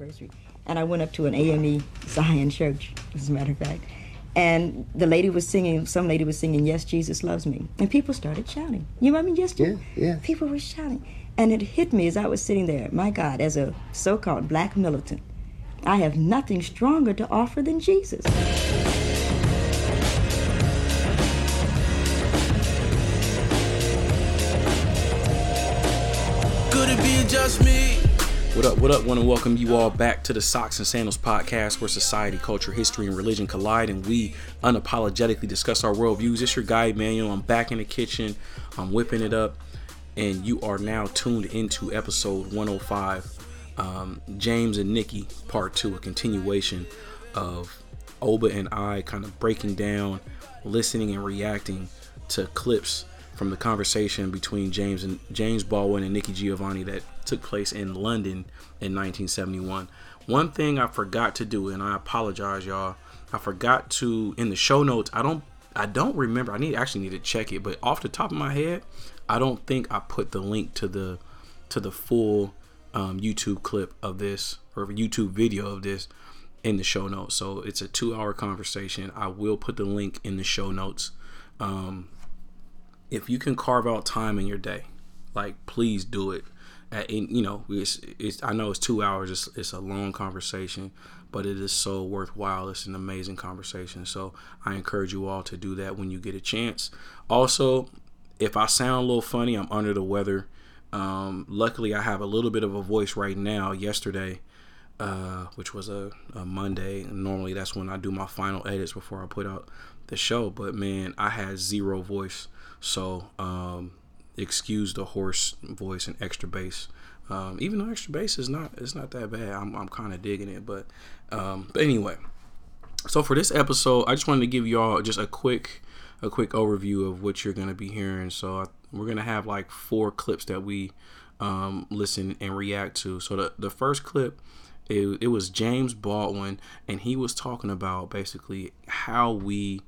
anniversary, and I went up to an AME Zion church, as a matter of fact, and the lady was singing. Some lady was singing, "Yes, Jesus loves me," and people started shouting. You know remember "Yes, Jesus"? Yeah, yeah. People were shouting, and it hit me as I was sitting there. My God, as a so-called black militant, I have nothing stronger to offer than Jesus. Could it be just me? What up, what up? Want to welcome you all back to the Socks and Sandals podcast where society, culture, history, and religion collide and we unapologetically discuss our worldviews. It's your guy, Manuel. I'm back in the kitchen. I'm whipping it up. And you are now tuned into episode 105 um, James and Nikki, part two, a continuation of Oba and I kind of breaking down, listening, and reacting to clips from the conversation between James and James Baldwin and Nikki Giovanni that took place in London in 1971. One thing I forgot to do, and I apologize, y'all. I forgot to in the show notes. I don't. I don't remember. I need actually need to check it, but off the top of my head, I don't think I put the link to the to the full um, YouTube clip of this or YouTube video of this in the show notes. So it's a two hour conversation. I will put the link in the show notes. Um, if you can carve out time in your day, like please do it. At, you know, it's, it's I know it's two hours. It's, it's a long conversation, but it is so worthwhile. It's an amazing conversation. So I encourage you all to do that when you get a chance. Also, if I sound a little funny, I'm under the weather. Um, luckily, I have a little bit of a voice right now. Yesterday, uh, which was a, a Monday, and normally that's when I do my final edits before I put out the show. But man, I had zero voice, so um, excuse the hoarse voice and extra bass. Um, even though extra bass is not it's not that bad, I'm I'm kind of digging it. But um, but anyway, so for this episode, I just wanted to give y'all just a quick a quick overview of what you're gonna be hearing. So I, we're gonna have like four clips that we um, listen and react to. So the the first clip. It, it was James Baldwin, and he was talking about basically how we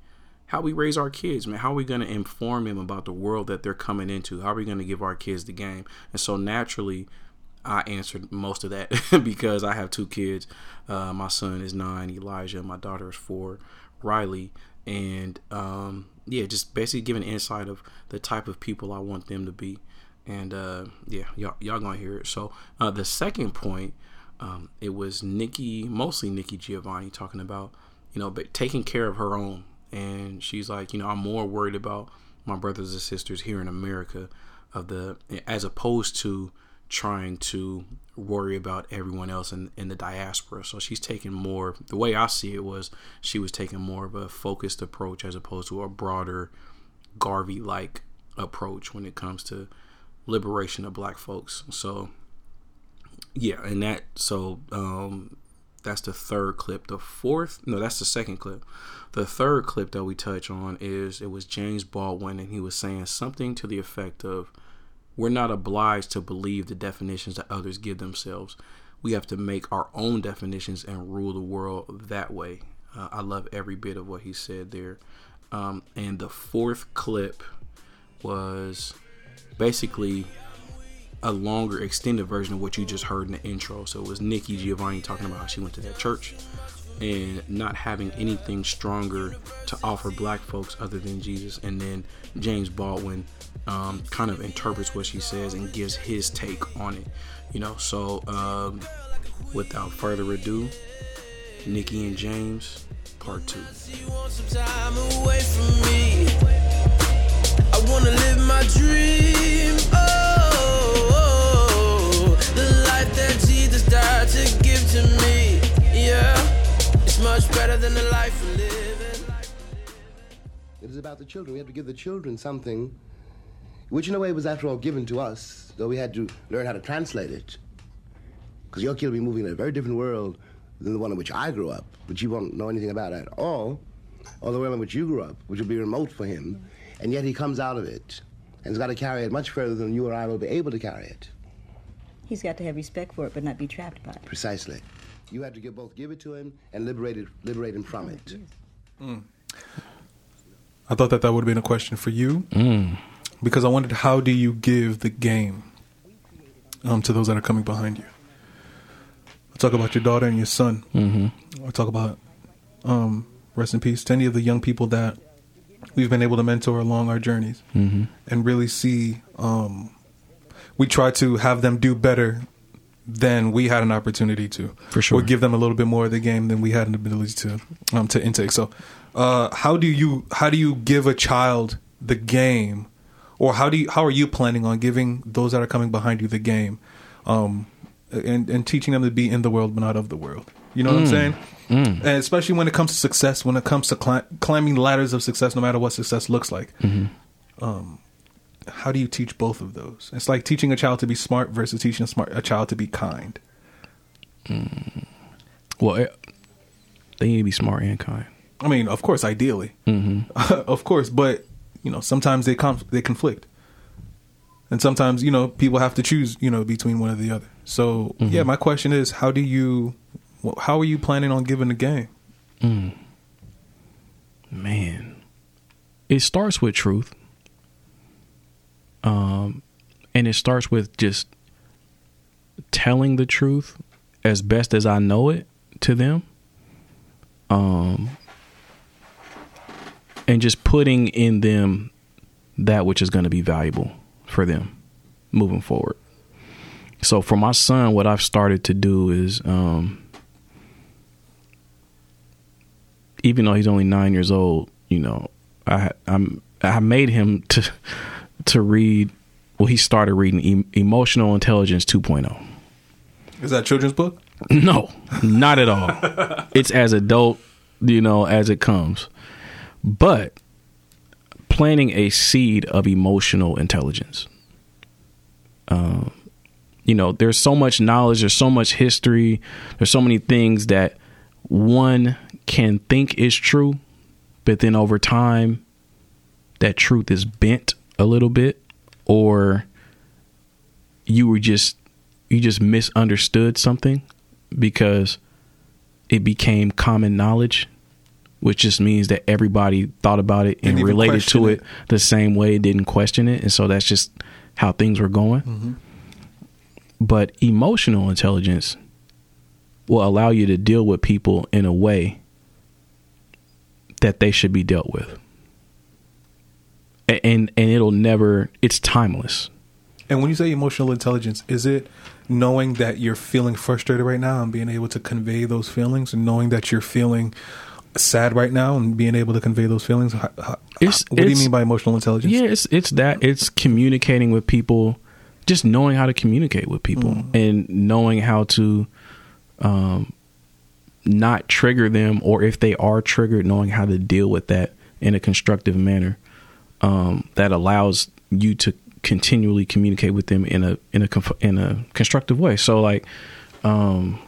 how we raise our kids, man. How are we going to inform them about the world that they're coming into? How are we going to give our kids the game? And so naturally, I answered most of that because I have two kids. Uh, my son is nine, Elijah. My daughter is four, Riley. And um, yeah, just basically giving insight of the type of people I want them to be. And uh, yeah, y'all, y'all gonna hear it. So uh, the second point, um, it was Nikki, mostly Nikki Giovanni, talking about you know, but taking care of her own and she's like, you know, I'm more worried about my brothers and sisters here in America of the as opposed to trying to worry about everyone else in, in the diaspora. So she's taking more the way I see it was she was taking more of a focused approach as opposed to a broader Garvey like approach when it comes to liberation of black folks. So yeah, and that so um that's the third clip. The fourth, no, that's the second clip. The third clip that we touch on is it was James Baldwin, and he was saying something to the effect of, "We're not obliged to believe the definitions that others give themselves. We have to make our own definitions and rule the world that way." Uh, I love every bit of what he said there. Um, and the fourth clip was basically a longer extended version of what you just heard in the intro. So it was Nikki Giovanni talking about how she went to that church and not having anything stronger to offer black folks other than Jesus. And then James Baldwin um, kind of interprets what she says and gives his take on it. You know, so um, without further ado, Nikki and James, part two. I wanna live my dream. Better than the life we live. It is about the children. We have to give the children something, which in a way was after all given to us, though we had to learn how to translate it. Because your kid will be moving in a very different world than the one in which I grew up, which you won't know anything about at all, or the world in which you grew up, which will be remote for him and yet he comes out of it and has got to carry it much further than you or I will be able to carry it. He's got to have respect for it, but not be trapped by it. Precisely. You had to give, both give it to him and liberate, it, liberate him from it. Mm. I thought that that would have been a question for you mm. because I wondered how do you give the game um, to those that are coming behind you? I talk about your daughter and your son. Mm-hmm. I talk about um, rest in peace to any of the young people that we've been able to mentor along our journeys, Mm-hmm. and really see. Um, we try to have them do better than we had an opportunity to. For sure. or give them a little bit more of the game than we had an ability to um, to intake. So, uh, how do you how do you give a child the game, or how do you how are you planning on giving those that are coming behind you the game, um, and and teaching them to be in the world but not of the world? You know what I'm saying? And especially when it comes to success, when it comes to cli- climbing ladders of success, no matter what success looks like. Um, how do you teach both of those? It's like teaching a child to be smart versus teaching a smart a child to be kind. Mm. Well, they need to be smart and kind. I mean, of course, ideally, of course, but you know, sometimes they conf- they conflict, and sometimes you know people have to choose, you know, between one or the other. So yeah, my question is, how do you, how are you planning on giving the game? Mm. Man, it starts with truth. Um, and it starts with just telling the truth as best as I know it to them. Um, and just putting in them that which is going to be valuable for them moving forward. So for my son, what I've started to do is, um, even though he's only nine years old, you know, I I'm I made him to to read. Well, he started reading e- Emotional Intelligence 2.0. Is that a children's book? No, not at all. it's as adult, you know, as it comes. But planting a seed of emotional intelligence. Um, you know, there's so much knowledge, there's so much history, there's so many things that one can think is true, but then over time, that truth is bent a little bit, or you were just you just misunderstood something because it became common knowledge, which just means that everybody thought about it and related to it. it the same way, didn't question it, and so that's just how things were going. But emotional intelligence will allow you to deal with people in a way that they should be dealt with. And and it'll never it's timeless. And when you say emotional intelligence, is it knowing that you're feeling frustrated right now and being able to convey those feelings, and knowing that you're feeling sad right now and being able to convey those feelings? How- how- It's- what do you mean by emotional intelligence? Yeah, it's it's that it's communicating with people, just knowing how to communicate with people and knowing how to um not trigger them or if they are triggered knowing how to deal with that in a constructive manner um that allows you to continually communicate with them in a in a in a constructive way. So like um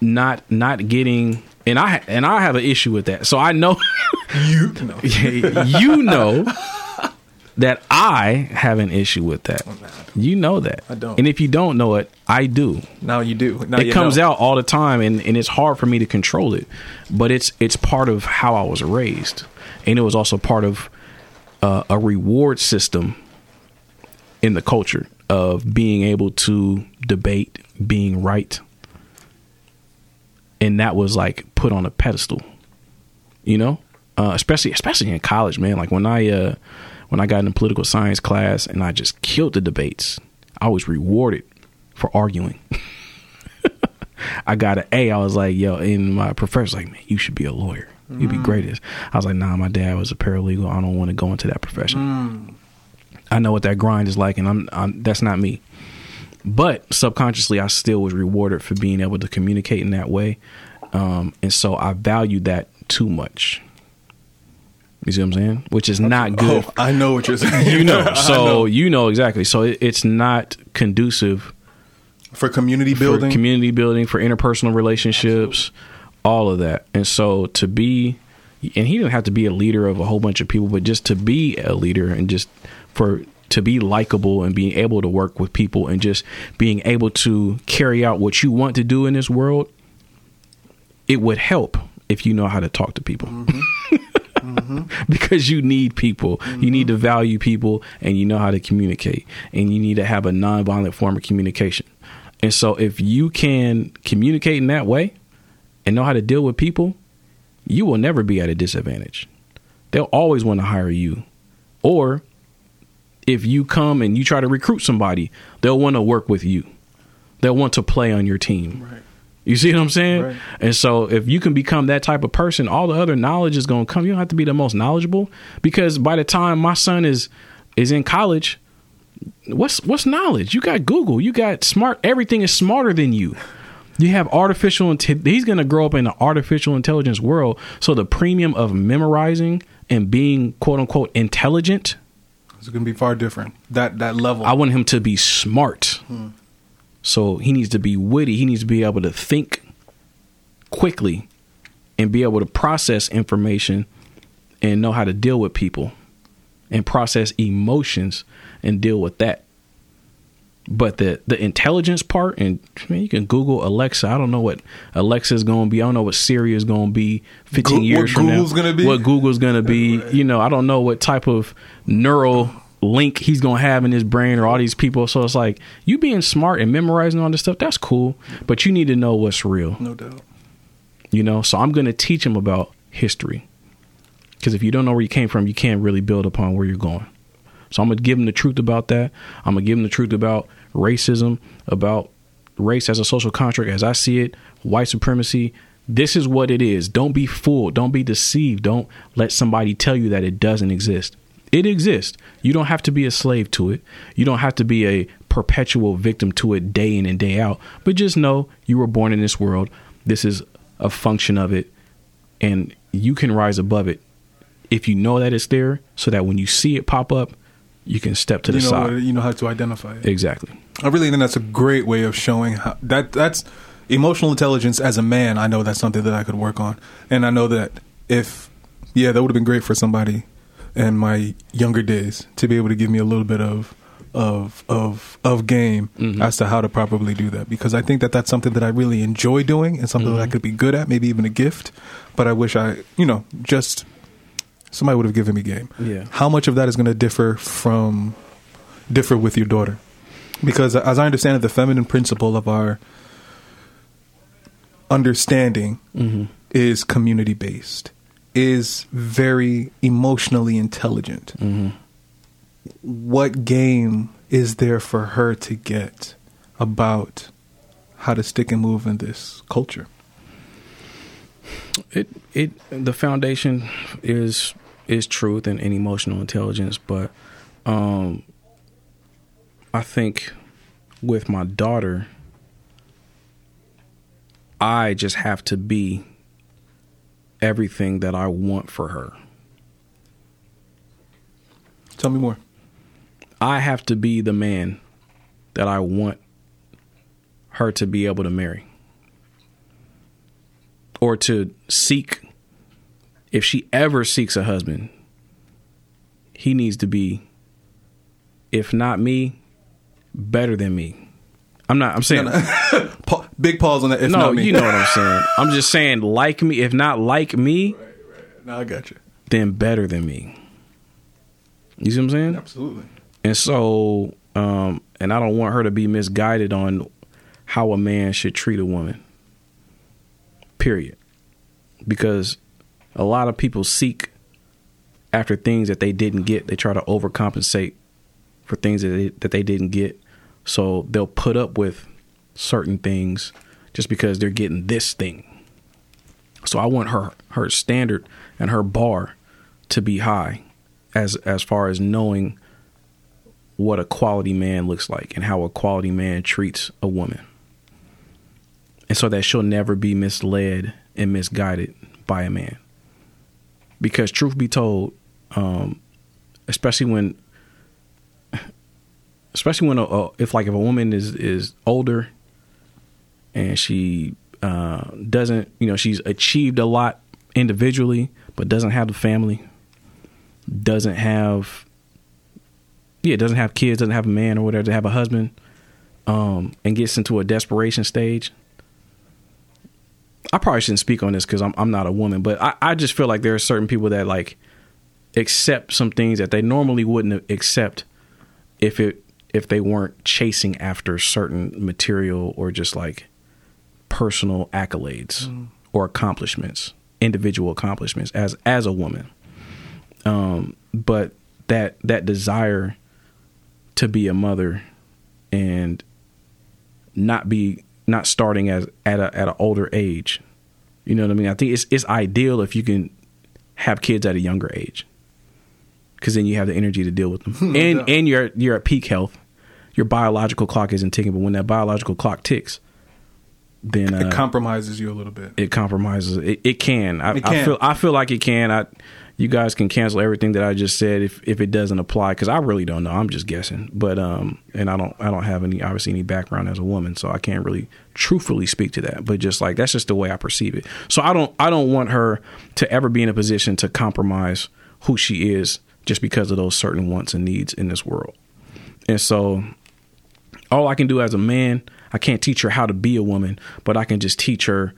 not not getting and I and I have an issue with that. So I know You no. you know that I have an issue with that. You know that. I don't. And if you don't know it, I do. now you do. Now it you comes know. out all the time and, and it's hard for me to control it. But it's it's part of how I was raised. And it was also part of uh, a reward system in the culture of being able to debate, being right. And that was like put on a pedestal. You know? Uh, especially especially in college, man. Like when I uh when I got in political science class and I just killed the debates, I was rewarded for arguing. I got an A. I was like, yo, and my professor's like, man, you should be a lawyer. You'd be greatest. I was like, nah, my dad was a paralegal. I don't want to go into that profession. I know what that grind is like, and I'm, I'm that's not me. But subconsciously, I still was rewarded for being able to communicate in that way, um, and so I valued that too much. You see what I'm saying? Which is not good Oh, I know what you're saying. you know so know. you know exactly so it, it's not conducive for community building. for community building for interpersonal relationships all of that and so to be and he didn't have to be a leader of a whole bunch of people but just to be a leader and just for to be likable and being able to work with people and just being able to carry out what you want to do in this world it would help if you know how to talk to people mm-hmm. Mm-hmm. because you need people. You need to mm-hmm. value people and you know how to communicate. And you need to have a nonviolent form of communication. And so if you can communicate in that way and know how to deal with people, you will never be at a disadvantage. They'll always want to hire you. Or if you come and you try to recruit somebody, they'll want to work with you. They'll want to play on your team. Right. You see what I'm saying? Right. And so if you can become that type of person, all the other knowledge is going to come. You don't have to be the most knowledgeable because by the time my son is is in college, what's what's knowledge? You got Google, you got smart everything is smarter than you. You have artificial inte- he's going to grow up in an artificial intelligence world, so the premium of memorizing and being quote unquote intelligent, is going to be far different. That that level. I want him to be smart. Hmm. So he needs to be witty. He needs to be able to think quickly and be able to process information and know how to deal with people and process emotions and deal with that. But the the intelligence part and man, you can Google Alexa. I don't know what Alexa's going to be. I don't know what Siri is going to be 15 Goo- years from Google's now. gonna be? What Google's going to be. You know, I don't know what type of neural link he's going to have in his brain or all these people. So it's like you being smart and memorizing all this stuff. That's cool, but you need to know what's real no doubt. you know so i'm going to teach him about history because if you don't know where you came from you can't really build upon where you're going so i'm to give them the truth about that. I'm to give them the truth about racism about race as a social contract as i see it white supremacy. This is what it is. Don't be fooled. Don't be deceived. Don't let somebody tell you that it doesn't exist. It exists. You don't have to be a slave to it. You don't have to be a perpetual victim to it day in and day out. But just know you were born in this world. This is a function of it. And you can rise above it if you know that it's there so that when you see it pop up you can step to the you know side you know how to identify it. exactly I really think that's a great way of showing how that that's emotional intelligence as a man. I know that's something that I could work on, and I know that if yeah, that would have been great for somebody in my younger days to be able to give me a little bit of of of of game mm-hmm. as to how to properly do that because I think that that's something that I really enjoy doing and something that I mm-hmm. could be good at, maybe even a gift. But I wish I, you know, just somebody would have given me game. Yeah. How much of that is going to differ from differ with your daughter? Because as I understand it, the feminine principle of our understanding mm-hmm. is community based, is very emotionally intelligent. Mm-hmm. What game is there for her to get about how to stick and move in this culture? it it the foundation is is truth and, and emotional intelligence but um i think with my daughter i just have to be everything that i want for her Tell me more. i have to be the man that i want her to be able to marry or to seek if she ever seeks a husband he needs to be if not me better than me i'm not i'm saying Pa- big pause on that. If no not me. you know what i'm saying i'm just saying like me if not like me No, I got you. then better than me you see what i'm saying Absolutely. And so, um, and I don't want her to be misguided on how a man should treat a woman. Period. Because a lot of people seek after things that they didn't get. They try to overcompensate for things that they, that they didn't get. So they'll put up with certain things just because they're getting this thing. So I want her her standard and her bar to be high as as far as knowing what a quality man looks like and how a quality man treats a woman. And so that she'll never be misled and misguided by a man. Because truth be told, um, especially when especially when a, if like if a woman is is older and she uh, doesn't you know she's achieved a lot individually but doesn't have the family doesn't have yeah, doesn't have kids, doesn't have a man or whatever, to have a husband, um, and gets into a desperation stage. I probably shouldn't speak on this because I'm I'm not a woman, but I, I just feel like there are certain people that like accept some things that they normally wouldn't accept if it if they weren't chasing after certain material or just like personal accolades or accomplishments, individual accomplishments as as a woman. Um, but that that desire to be a mother and not be not starting as at a at an older age. You know what I mean? I think it's it's ideal if you can have kids at a younger age, because then you have the energy to deal with them, and and you're you're at peak health. Your biological clock isn't ticking, but when that biological clock ticks, then uh, It compromises you a little bit. it compromises. It, it can. I, It I feel. I feel like it can. I. You guys can cancel everything that I just said if if it doesn't apply because I really don't know. I'm just guessing. But um, and I don't I don't have any obviously any background as a woman, so I can't really truthfully speak to that. But just like that's just the way I perceive it. So I don't I don't want her to ever be in a position to compromise who she is just because of those certain wants and needs in this world. And so all I can do as a man, I can't teach her how to be a woman, but I can just teach her,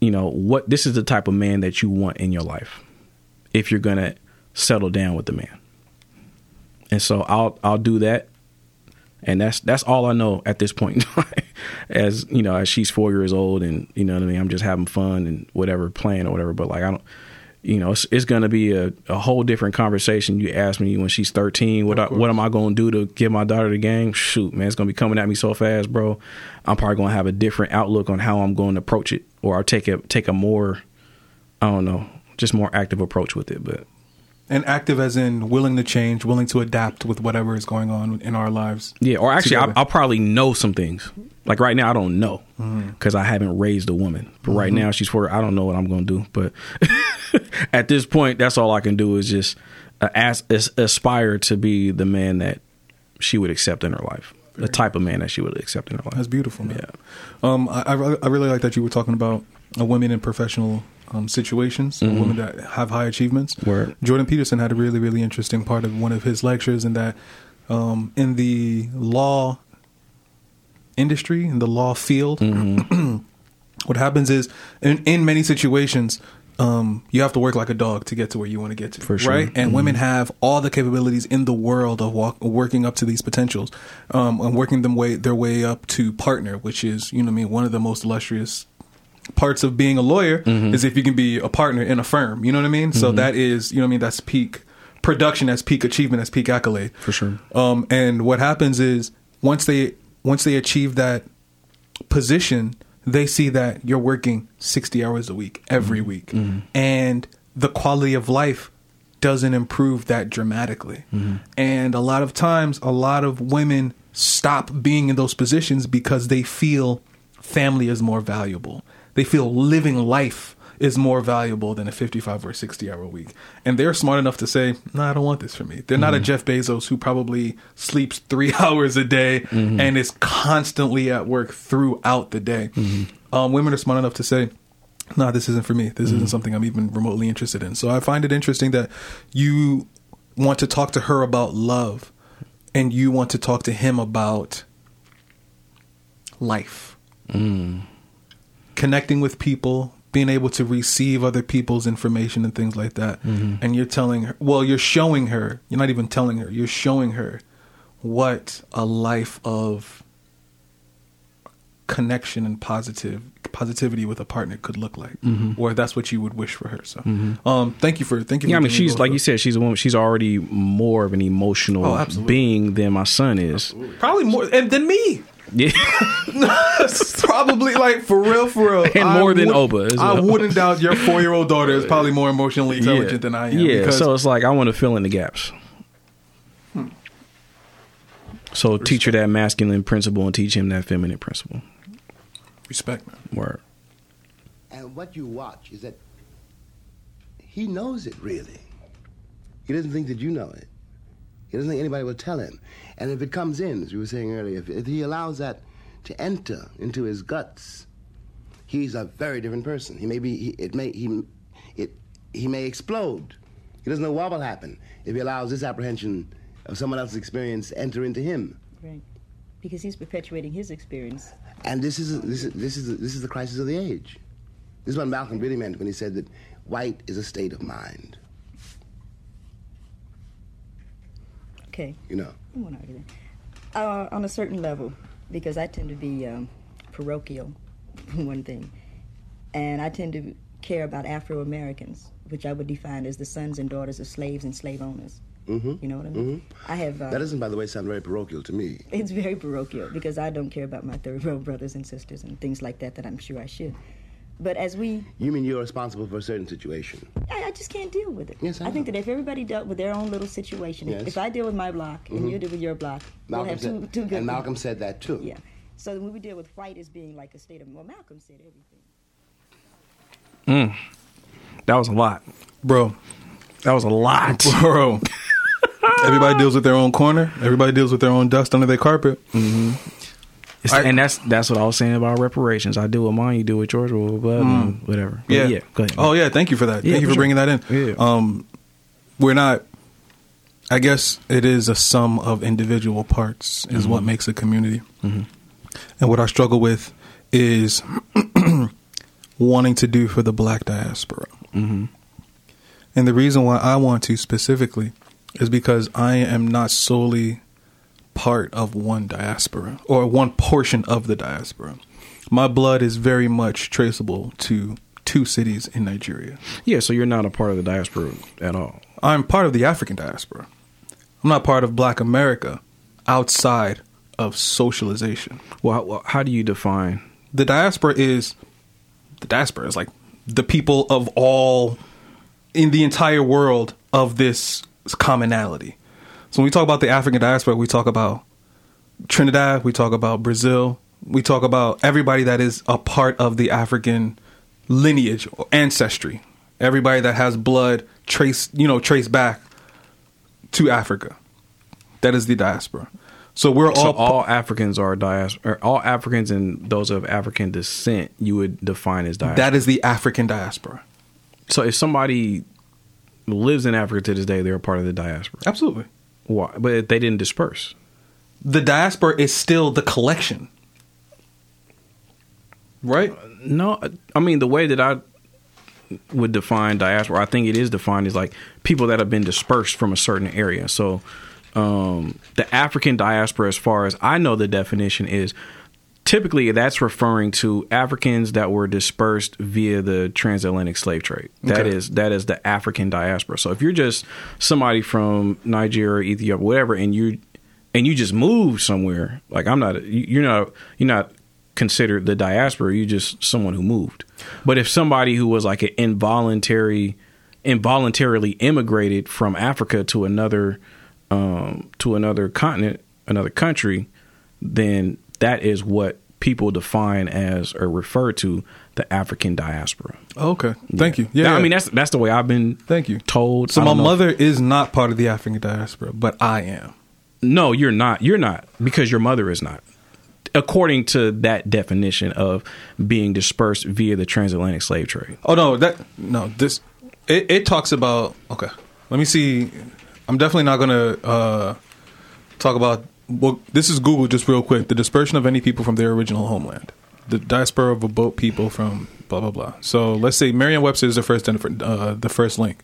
you know, what this is the type of man that you want in your life if you're gonna settle down with the man. And so I'll I'll do that. And that's that's all I know at this point in. As you know, as she's four years old and you know what I mean, I'm just having fun and whatever, playing or whatever. But like I don't you know, it's, it's going to be a, a whole different conversation. You ask me when she's 13, what I, what am I going to do to give my daughter the game? Shoot, man, it's going to be coming at me so fast, bro. I'm probably going to have a different outlook on how I'm going to approach it, or I'll take a take a more, I don't know, just more active approach with it. But And active as in willing to change, willing to adapt with whatever is going on in our lives. yeah, or actually, I'll, I'll probably know some things. Like right now, I don't know because I haven't raised a woman. But right now, she's four. I don't know what I'm going to do. But at this point, that's all I can do is just uh, as, as, aspire to be the man that she would accept in her life, the type of man that she would accept in her life. That's beautiful, man. Yeah. Um, I, I I really like that you were talking about women in professional um, situations, uh, women that have high achievements. Word. Jordan Peterson had a really, really interesting part of one of his lectures, in that um, in the law industry, in the law field, what happens is in, in many situations, um, you have to work like a dog to get to where you want to get to. For sure. Right? And women have all the capabilities in the world of walk, working up to these potentials um, and working them way their way up to partner, which is, you know what I mean, one of the most illustrious parts of being a lawyer mm-hmm. is if you can be a partner in a firm. You know what I mean? So mm-hmm. that is, you know what I mean, that's peak production, that's peak achievement, that's peak accolade. For sure. Um, and what happens is once they once they achieve that position, they see that you're working 60 hours a week every mm-hmm. week. And the quality of life doesn't improve that dramatically. And a lot of times, a lot of women stop being in those positions because they feel family is more valuable. They feel living life is more valuable than a 55 or 60 hour week. And they're smart enough to say, no, I don't want this for me. They're not a mm-hmm. Jeff Bezos who probably sleeps three hours a day mm-hmm. and is constantly at work throughout the day. Mm-hmm. Um, women are smart enough to say, no, this isn't for me. This isn't something I'm even remotely interested in. So I find it interesting that you want to talk to her about love and you want to talk to him about life. Mm. Connecting with people, being able to receive other people's information and things like that. Mm-hmm. And you're telling her, well, you're showing her, you're not even telling her, you're showing her what a life of connection and positive positivity with a partner could look like, mm-hmm. or that's what you would wish for her. So, mm-hmm. um, thank you for thank you. Yeah, I mean, she's like of- you said, she's a woman. She's already more of an emotional Oh, being than my son is. probably more and than me. Yeah, probably like for real, for real, And I more than would- Oba as I wouldn't doubt your four year old daughter is probably more emotionally intelligent yeah. than I am. Yeah, so it's like I want to fill in the gaps. Hmm. So teach her that masculine principle and teach him that feminine principle. respect, man. Word. And what you watch is that he knows it really. He doesn't think that you know it. He doesn't think anybody will tell him. And if it comes in, as we were saying earlier, if, if he allows that to enter into his guts, he's a very different person. He may be, he, it may, he, it, he may explode. He doesn't know what will happen if he allows this apprehension of someone else's experience enter into him. Right. Because he's perpetuating his experience. And this is this is this is this is the crisis of the age. This is what Malcolm really meant when he said that white is a state of mind. Okay. You know. I won't argue that. uh, on a certain level, because I tend to be um, parochial, for one thing, and I tend to care about Afro Americans, which I would define as the sons and daughters of slaves and slave owners. Mm-hmm. You know what I mean? I have. Uh, That doesn't, by the way, sound very parochial to me. it's very parochial because I don't care about my third world brothers and sisters and things like that that I'm sure I should. But as we, You mean you're responsible for a certain situation? I, I just can't deal with it. Yes, I I think that if everybody dealt with their own little situation, if- Yes. Mm-hmm. if I deal with my block and you deal with your block, we'll Malcolm have two, said, two good and ones. Malcolm said that too. Yeah. So when we deal with white as being like a state of, well, Malcolm said everything. That was a lot. Bro, That was a lot. bro. Everybody deals with their own corner. Everybody deals with their own dust under their carpet. It's- I- and that's that's what I was saying about reparations. I do with mine, you do with yours, blah, blah, blah, and whatever. But Yeah. yeah. Go ahead. Oh yeah, thank you for that. Yeah, thank you for sure. bringing that in. Yeah. Um, we're not. I guess it is a sum of individual parts is Mm-hmm. what makes a community. And what I struggle with is wanting to do for the black diaspora. Mm-hmm. And the reason why I want to specifically is because I am not solely part of one diaspora or one portion of the diaspora. My blood is very much traceable to two cities in Nigeria. Yeah, so you're not a part of the diaspora at all. I'm part of the African diaspora. I'm not part of black America outside of socialization. Well, how, how do you define? The diaspora is the diaspora is like the people of all in the entire world of this commonality. So when we talk about the African diaspora, we talk about Trinidad, we talk about Brazil, we talk about everybody that is a part of the African lineage or ancestry. Everybody that has blood traced, you know, traced back to Africa. That is the diaspora. So we're So all, all Africans are diaspora. All Africans and those of African descent, you would define as diaspora. that is the African diaspora. so if somebody lives in Africa to this day, they're a part of the diaspora. Absolutely. Why? But they didn't disperse. The diaspora is still the collection. Right? No, I mean the way that I would define diaspora, I think it is defined as like people that have been dispersed from a certain area. So um, the African diaspora, as far as I know, the definition is typically that's referring to Africans that were dispersed via the transatlantic slave trade. That Okay. is that is the African diaspora. So if you're just somebody from Nigeria, Ethiopia, whatever, and you and you just moved somewhere, like I'm not, you- you're not, you're not considered the diaspora. You're just someone who moved. But if somebody who was like an involuntary, involuntarily immigrated from Africa to another, um, to another continent, another country, then that is what people define as or refer to the African diaspora. Okay. Thank you. Yeah. Yeah, I mean that's that's the way I've been. Thank you. Told. So my don't if- mother is not part of the African diaspora, but I am. No, you're not. You're not because your mother is not. According to that definition of being dispersed via the transatlantic slave trade. Oh no, that no, this it, it talks about okay. Let me see. I'm definitely not gonna uh talk about well this is Google just real quick. The dispersion of any people from their original homeland. The diaspora of a boat people from blah blah blah. So let's say Merriam Webster is the first uh, the first link.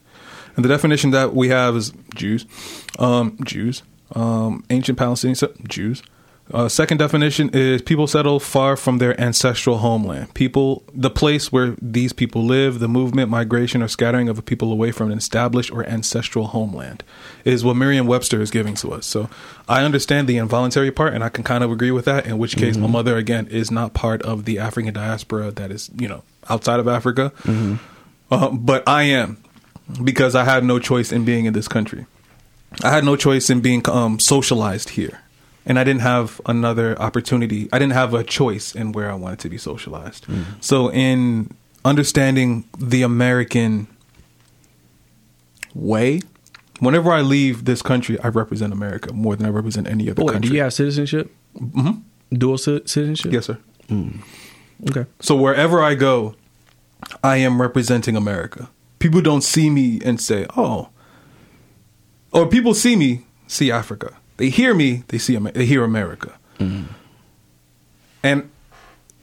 And the definition that we have is Jews. Um Jews. Um ancient Palestinians Jews. Uh, second definition is people settle far from their ancestral homeland. People, the place where these people live, the movement, migration, or scattering of a people away from an established or ancestral homeland is what Merriam-Webster is giving to us. So I understand the involuntary part, and I can kind of agree with that. In which case, my mother again is not part of the African diaspora that is, you know, outside of Africa, uh, but I am because I had no choice in being in this country. I had no choice in being um, socialized here. And I didn't have another opportunity. I didn't have a choice in where I wanted to be socialized. So, in understanding the American way, whenever I leave this country, I represent America more than I represent any other Boy, do country. you have citizenship? Mm-hmm. Dual ci- citizenship? yes, sir. Okay. So wherever I go, I am representing America. People don't see me and say, "Oh," or people see me, see Africa. They hear me, they see, they hear America, and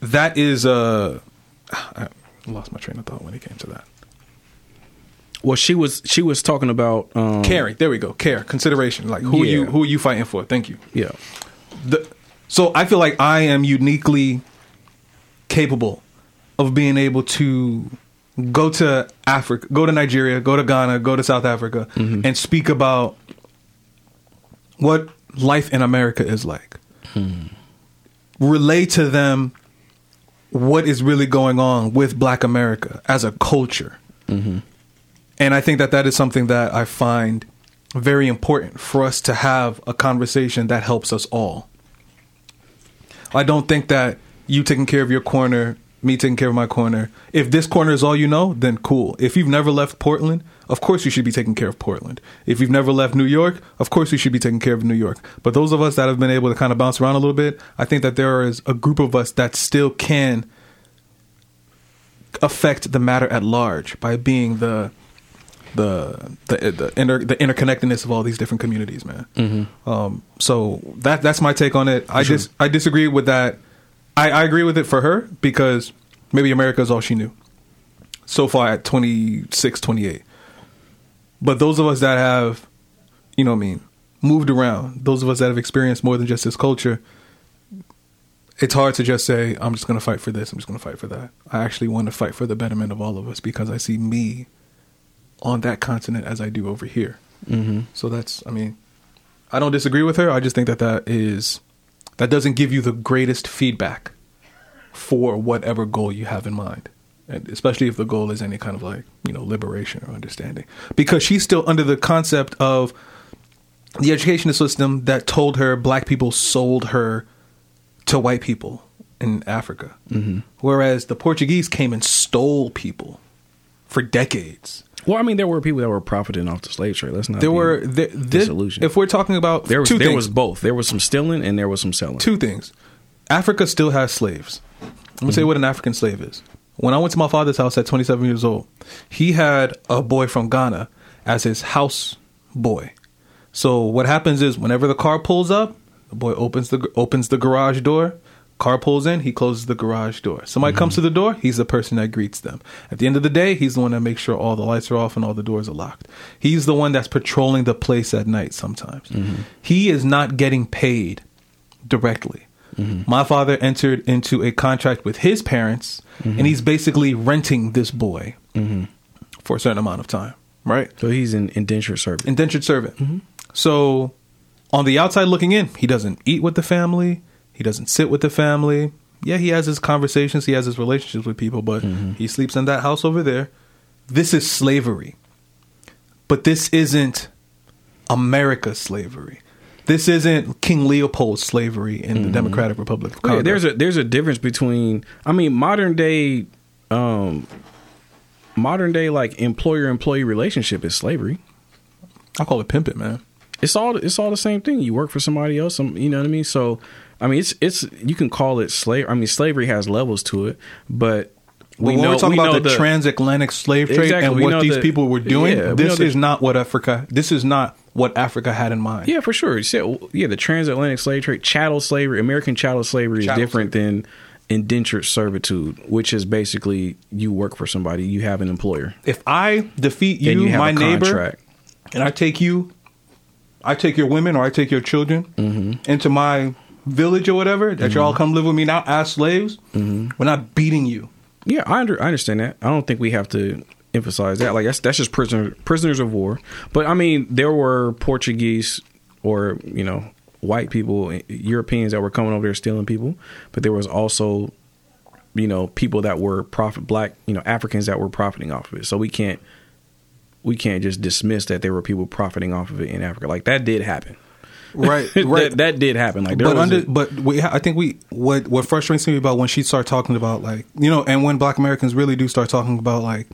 that is uh, I lost my train of thought when it came to that. Well, she was she was talking about um, Caring, there we go. Care, consideration, like who Yeah. you who are you fighting for? Thank you. Yeah. the so I feel like I am uniquely capable of being able to go to Africa, go to Nigeria, go to Ghana, go to South Africa, and speak about what life in America is like. Relay to them what is really going on with Black America as a culture. And I think that that is something that I find very important for us to have a conversation that helps us all. I don't think that you taking care of your corner, me taking care of my corner. If this corner is all you know, then cool. If you've never left Portland, of course you should be taking care of Portland. If you've never left New York, of course you should be taking care of New York. But those of us that have been able to kind of bounce around a little bit, I think that there is a group of us that still can affect the matter at large by being the the the the, inter, the interconnectedness of all these different communities, man. Um, so that that's my take on it. I just I disagree with that. I, I agree with it for her because maybe America is all she knew so far at 26, 28. But those of us that have, you know, what I mean, moved around, those of us that have experienced more than just this culture, it's hard to just say, I'm just going to fight for this, I'm just going to fight for that. I actually want to fight for the betterment of all of us because I see me on that continent as I do over here. Mm-hmm. So that's, I mean, I don't disagree with her. I just think that that is, that doesn't give you the greatest feedback for whatever goal you have in mind. And especially if the goal is any kind of like, you know, liberation or understanding. Because she's still under the concept of the education system that told her black people sold her to white people in Africa. Mm-hmm. Whereas the Portuguese came and stole people for decades. Well, I mean, there were people that were profiting off the slave trade. Let's not. There were there, disillusioned. if we're talking about there was there things, was both. There was some stealing and there was some selling. two things. Africa still has slaves. I'm gonna say what an African slave is. When I went to my father's house at 27 years old, he had a boy from Ghana as his house boy. So what happens is whenever the car pulls up, the boy opens the opens the garage door. Car pulls in, he closes the garage door. Somebody mm-hmm. comes to the door, he's the person that greets them. At the end of the day, he's the one that makes sure all the lights are off and all the doors are locked. He's the one that's patrolling the place at night sometimes. Mm-hmm. He is not getting paid directly. Mm-hmm. My father entered into a contract with his parents, and he's basically renting this boy for a certain amount of time, right? So he's an indentured servant. Indentured servant. So, on the outside looking in, he doesn't eat with the family, he doesn't sit with the family. Yeah, he has his conversations, he has his relationships with people, but he sleeps in that house over there. This is slavery. But this isn't America's slavery. This isn't King Leopold's slavery in the Democratic Republic of Congo. yeah, there's a there's a difference between. I mean, modern day, um, modern day like employer employee relationship is slavery. I call it pimping, man. It's all it's all the same thing. You work for somebody else. Some, you know what I mean. So, I mean, it's it's you can call it slave. I mean, slavery has levels to it, but when we're talking we about know the, transatlantic slave trade Exactly, and what these the- people were doing, yeah, we know this the- is not what Africa. This is not what Africa had in mind. Yeah, for sure. Said- Yeah, the transatlantic slave trade, chattel slavery, American chattel slavery is Chattel different than indentured servitude, which is basically you work for somebody, you have an employer, If I defeat you, you my neighbor, and I take you, I take your women or I take your children Mm-hmm. into my village or whatever, that you all come live with me now as slaves, Mm-hmm. we're not beating you. Yeah, I, under, I understand that. I don't think we have to emphasize that. Like that's that's just prisoner, prisoners of war. But I mean, there were Portuguese or you know white people, Europeans that were coming over there stealing people. But there was also you know people that were profit black, you know Africans that were profiting off of it. So we can't we can't just dismiss that there were people profiting off of it in Africa. Like that did happen. Right, that, that did happen. Like but under, a- but we, I think we what what frustrates me about when she started talking about like you know, and when Black Americans really do start talking about like,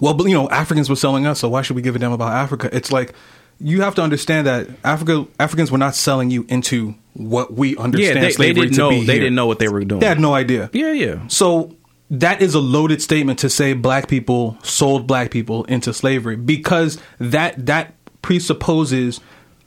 well, but, you know, Africans were selling us, so why should we give a damn about Africa? It's like you have to understand that Africa Africans were not selling you into what we yeah, understand they, they slavery didn't to know be. they here. didn't know what they were doing. They had no idea. yeah, yeah. So that is a loaded statement to say black people sold black people into slavery because that that presupposes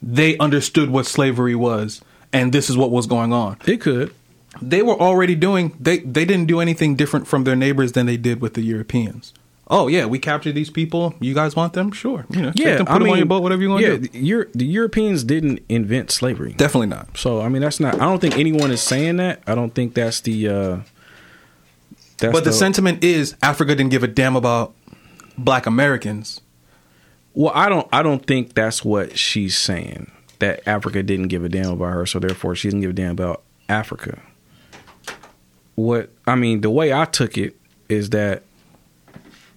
they understood what slavery was and this is what was going on. It could. They were already doing they they didn't do anything different from their neighbors than they did with the Europeans. oh yeah, we captured these people. You guys want them? Sure. You know, Yeah, them, put I them on mean, your boat, whatever you want to yeah, do. the, Euro- the Europeans didn't invent slavery. Definitely not. So I mean, that's not. I don't think anyone is saying that. I don't think that's the. uh that's But the sentiment is Africa didn't give a damn about black Americans. Well, I don't. I don't think that's what she's saying. That Africa didn't give a damn about her, so therefore she doesn't give a damn about Africa. What I mean, the way I took it is that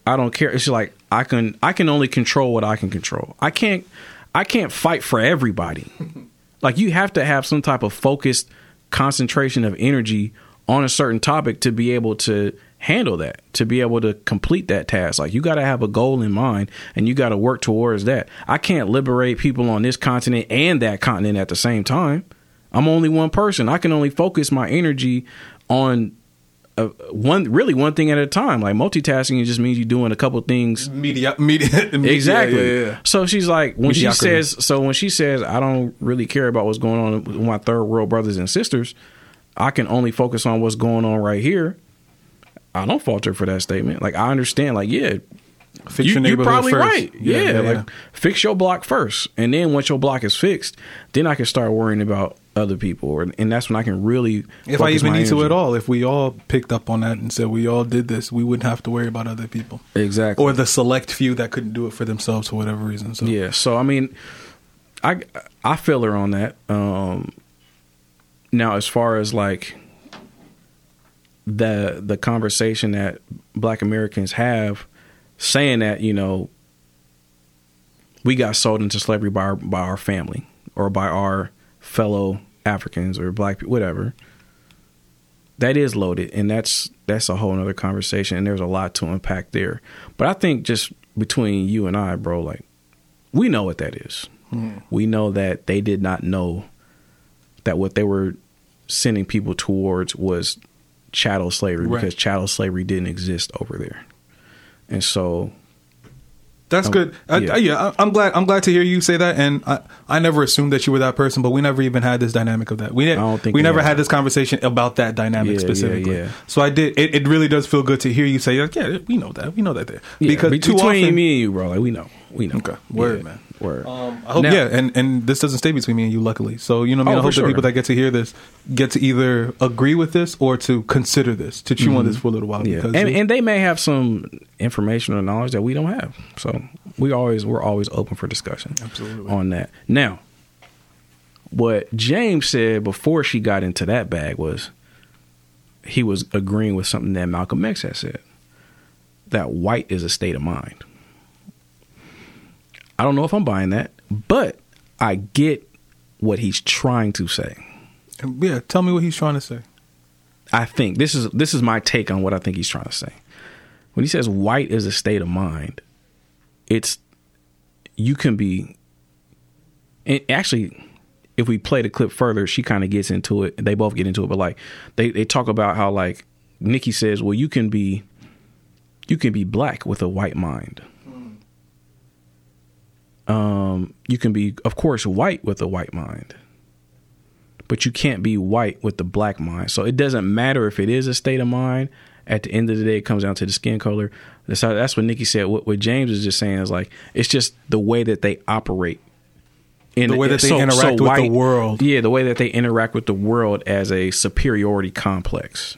I don't care. It's like I can. I can only control what I can control. I can't. I can't fight for everybody. like you have to have some type of focused concentration of energy on a certain topic to be able to handle that to be able to complete that task. Like you got to have a goal in mind and you got to work towards that. I can't liberate people on this continent and that continent at the same time. I'm only one person. I can only focus my energy on uh, one really one thing at a time. Like multitasking just means you're doing a couple things. Media, media, Exactly. Yeah, yeah, yeah. So she's like when she says so when she says I don't really care about what's going on with my third world brothers and sisters, I can only focus on what's going on right here. I don't falter for that statement. Like I understand. Like yeah, Fix you, your you're neighborhood probably first. right. Yeah, like fix your block first, and then once your block is fixed, then I can start worrying about other people, or, and that's when I can really. If I even need to at all, if we all picked up on that and said we all did this, we wouldn't have to worry about other people Exactly. or the select few that couldn't do it for themselves for whatever reason. So Yeah. So I mean, I I feel her on that. Um, now, as far as like the the conversation that Black Americans have, saying that you know we got sold into slavery by our, by our family or by our fellow Africans or Black people, whatever. That is loaded, and that's that's a whole nother conversation, and there's a lot to unpack there. But I think just between you and I, bro, like we know what that is. Hmm. We know that they did not know that what they were sending people towards was chattel slavery Right. because chattel slavery didn't exist over there. And so That's Um, good. I, yeah. I- yeah, I, I'm glad. I'm glad to hear you say that. And I, I never assumed that you were that person, but we never even had this dynamic of that. We, didn't, don't think we we never had this conversation about that dynamic Yeah, specifically. yeah. So I did. It, it really does feel good to hear you say, like, yeah, we know that. We know that there. because between often, me and you, bro, like we know. We know. Okay. Word, Yeah, man. Word. Um, I hope, Now- yeah, and, and this doesn't stay between me and you, luckily. So you know, what I mean, Oh, I hope sure. the people that get to hear this get to either agree with this or to consider this, to chew on this for a little while. Mm-hmm. yeah. Because And and they may have some information or knowledge that we don't have. So we always we're always open for discussion. Absolutely. On that. Now, what James said before she got into that bag was he was agreeing with something that Malcolm X had said. That white is a state of mind. I don't know if I'm buying that, but I get what he's trying to say. yeah, tell me what he's trying to say. I think this is this is my take on what I think he's trying to say. When he says white is a state of mind, it's you can be and actually if we play the clip further, she kind of gets into it. They both get into it, but like they they talk about how like Nikki says, "Well, you can be you can be black with a white mind." Um, you can be, of course, white with a white mind but you can't be white with the black mind. So it doesn't matter if it is a state of mind. At the end of the day, it comes down to the skin color. That's, how, that's what Nikki said. What, what James is just saying is like it's just the way that they operate. In The way that they interact with the world. Yeah, the way that they interact with the world as a superiority complex.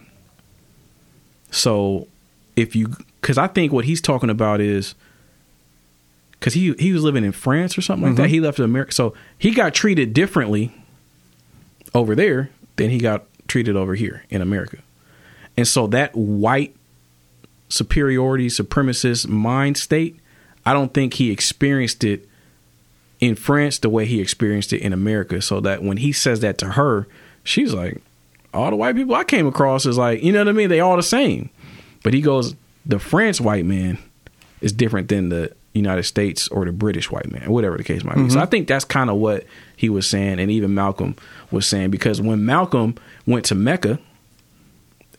So if you, because I think what he's talking about is because he he was living in France or something like that. Mm-hmm. He left America, so he got treated differently over there than he got treated over here in America. And so that white superiority, supremacist mind state, I don't think he experienced it in France the way he experienced it in America. So that when he says that to her, she's like, all the white people I came across is like, you know what I mean? They all the same. But he goes, the French white man is different than the United States or the British white man, whatever the case might be. So mm-hmm. I think that's kind of what he was saying, and even Malcolm was saying because when Malcolm went to Mecca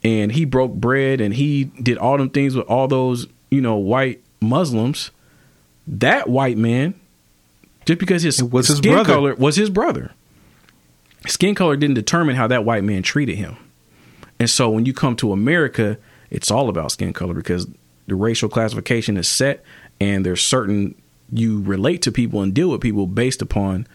and he broke bread and he did all them things with all those you know white Muslims, that white man, just because his, was his skin brother. color was his brother, skin color didn't determine how that white man treated him. And so when you come to America, it's all about skin color because the racial classification is set, and there's certain you relate to people and deal with people based upon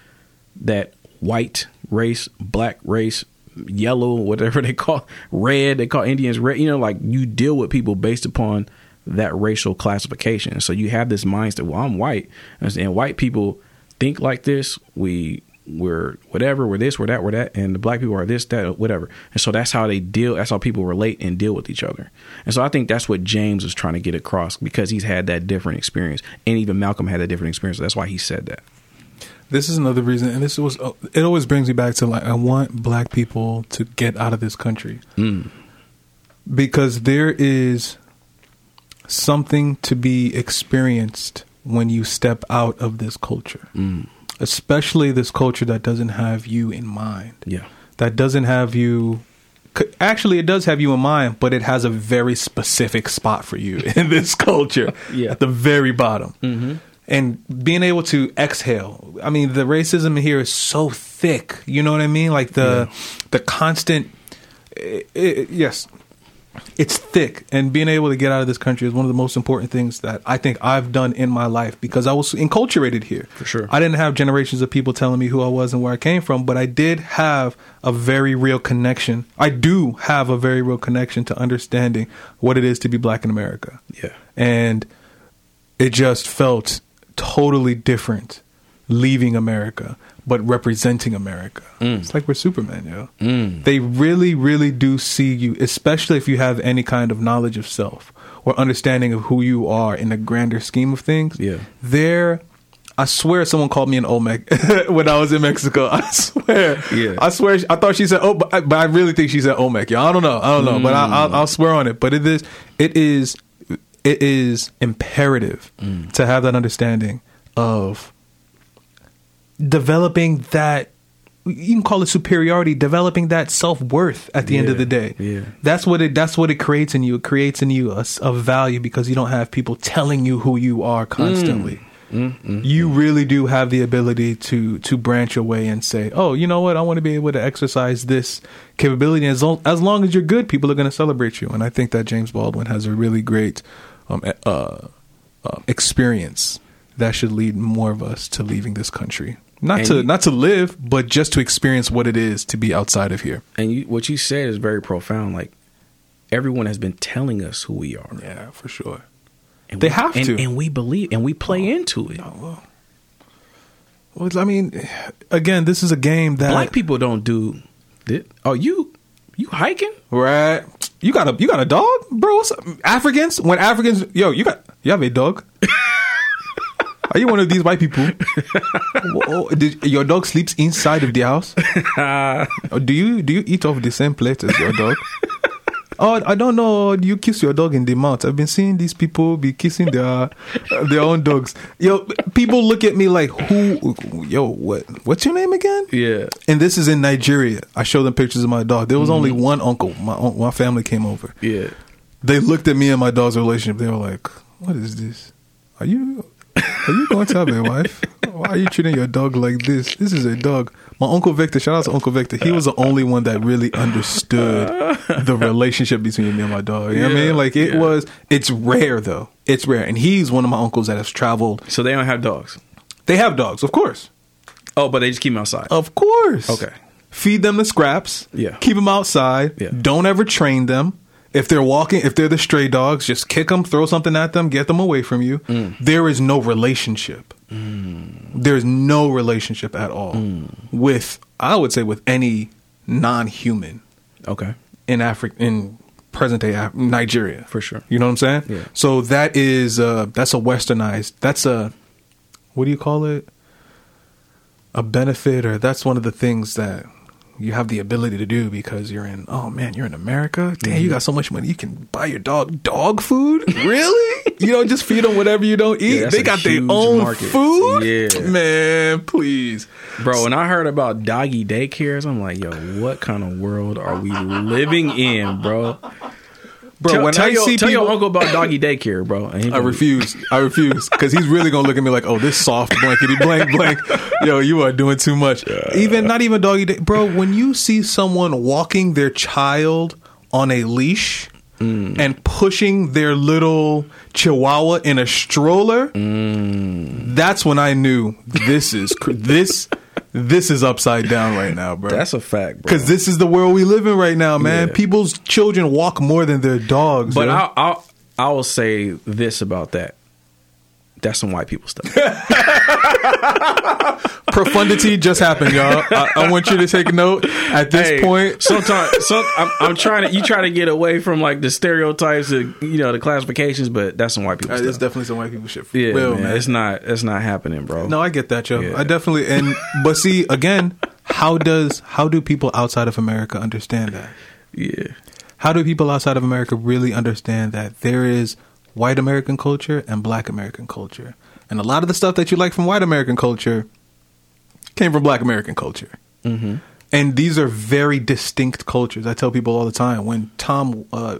that white race, black race, yellow, whatever they call red, they call Indians red. You know, like you deal with people based upon that racial classification. So you have this mindset. Well, I'm white, and white people think like this. We we're whatever, we're this, we're that, we're that, and the black people are this, that, whatever. And so that's how they deal. That's how people relate and deal with each other. And so I think that's what James was trying to get across because he's had that different experience, and even Malcolm had a different experience. That's why he said that. This is another reason, and this was it. Always brings me back to like I want black people to get out of this country Mm. because there is something to be experienced when you step out of this culture, Mm. Especially this culture that doesn't have you in mind. Yeah. that doesn't have you actually it does have you in mind but it has a very specific spot for you in this culture Yeah. at the very bottom mm-hmm. and being able to exhale i mean the racism here is so thick you know what i mean like the the constant i i yes it's thick and being able to get out of this country is one of the most important things that I think I've done in my life because I was enculturated here. For sure. I didn't have generations of people telling me who I was and where I came from, but I did have a very real connection. I do have a very real connection to understanding what it is to be black in America. Yeah. And it just felt totally different leaving America, but representing America. Mm. It's like we're Superman, yo. Mm. They really, really do see you, especially if you have any kind of knowledge of self or understanding of who you are in the grander scheme of things. Yeah. They're I swear someone called me an Olmec when I was in Mexico. I swear. Yeah. I swear. I thought she said, oh, but I, but I really think she said Olmec. Yeah, I don't know. I don't know. But I, I'll, mm. I'll swear on it. But it is, it is, it is imperative to have that understanding of developing that you can call it superiority developing that self-worth at the end of the day. yeah. that's what it that's what it creates in you. It creates in you a value because you don't have people telling you who you are constantly. You really do have the ability to to branch away and say oh you know what? I want to be able to exercise this capability. As long, as long as you're good people are going to celebrate you. And i think that james baldwin has a really great um, uh, uh, experience that should lead more of us to leaving this country not And to you- not to live but just to experience what it is to be outside of here And you, what you said is very profound. Like everyone has been telling us who we are. yeah for sure And They we- have and, to. and we believe, and we play oh, into it. Oh, well i mean again this is a game that Black people don't do. This. Oh, you, you hiking? right you got a you got a dog bro what's up? africans when africans yo you got you have a dog Are you one of these white people? Whoa, oh, did, your dog sleeps inside of the house. Do you do you eat off the same plate as your dog? Oh, I don't know. Do you kiss your dog in the mouth? I've been seeing these people be kissing their their own dogs. Yo, people look at me like, who? Yo, what? What's your name again? Yeah. And this is in Nigeria. I showed them pictures of my dog. There was only mm-hmm. one uncle. My my family came over. Yeah. They looked at me and my dog's relationship. They were like, "What is this? Are you are you going to have a wife? Why are you treating your dog like this? This is a dog." My uncle Victor, shout out to Uncle Victor. He was the only one that really understood the relationship between me and my dog. You know what I Yeah, mean? Like it yeah. was. It's rare though. It's rare, and he's one of my uncles that has traveled. So they don't have dogs. They have dogs, of course, Oh, but they just keep them outside. of course. Okay. Feed them the scraps. Yeah. Keep them outside. Yeah. Don't ever train them. If they're walking, if they're the stray dogs, just kick them, throw something at them, get them away from you. Mm. There is no relationship. There's no relationship at all Mm. with, I would say, with any non-human Okay. in Africa in present day Af- Nigeria For sure. You know what I'm saying? Yeah. So that is uh that's a westernized. That's a what do you call it? A benefit, or that's one of the things that you have the ability to do because you're in. Oh man, you're in America. Damn, Mm-hmm. you got so much money. You can buy your dog dog food. Really? you don't just feed them whatever you don't eat. Yeah, they got their own market. food. Yeah. man, please. Bro, when I heard about doggy daycares, I'm like, yo, what kind of world are we living in, bro? Bro, tell, when tell I your, see tell people, your uncle about doggy daycare, bro. And I gonna- refuse. I refuse because he's really gonna look at me like, "Oh, this soft blankety blank blank." Yo, you are doing too much. Even not even doggy day, bro. When you see someone walking their child on a leash mm. and pushing their little chihuahua in a stroller, mm. that's when I knew this is cr- this this is upside down right now, bro. That's a fact, bro. because this is the world we live in right now, man. Yeah. People's children walk more than their dogs. But. I'll, I'll I will say this about that. That's some white people stuff. profundity just happened, y'all. I, I want you to take note at this Hey, point. sometimes some, I'm, I'm trying to you try to get away from like the stereotypes, and you know the classifications, but that's some white people Uh, stuff. It's definitely some white people shit. For yeah, real, man, man. It's not. It's not happening, bro. No, I get that, Joe. Yeah. I definitely and but see again, how does how do people outside of America understand that? Yeah. How do people outside of America really understand that there is white American culture and black American culture? And a lot of the stuff that you like from white American culture came from black American culture. Mm-hmm. And these are very distinct cultures. I tell people all the time when Tom uh,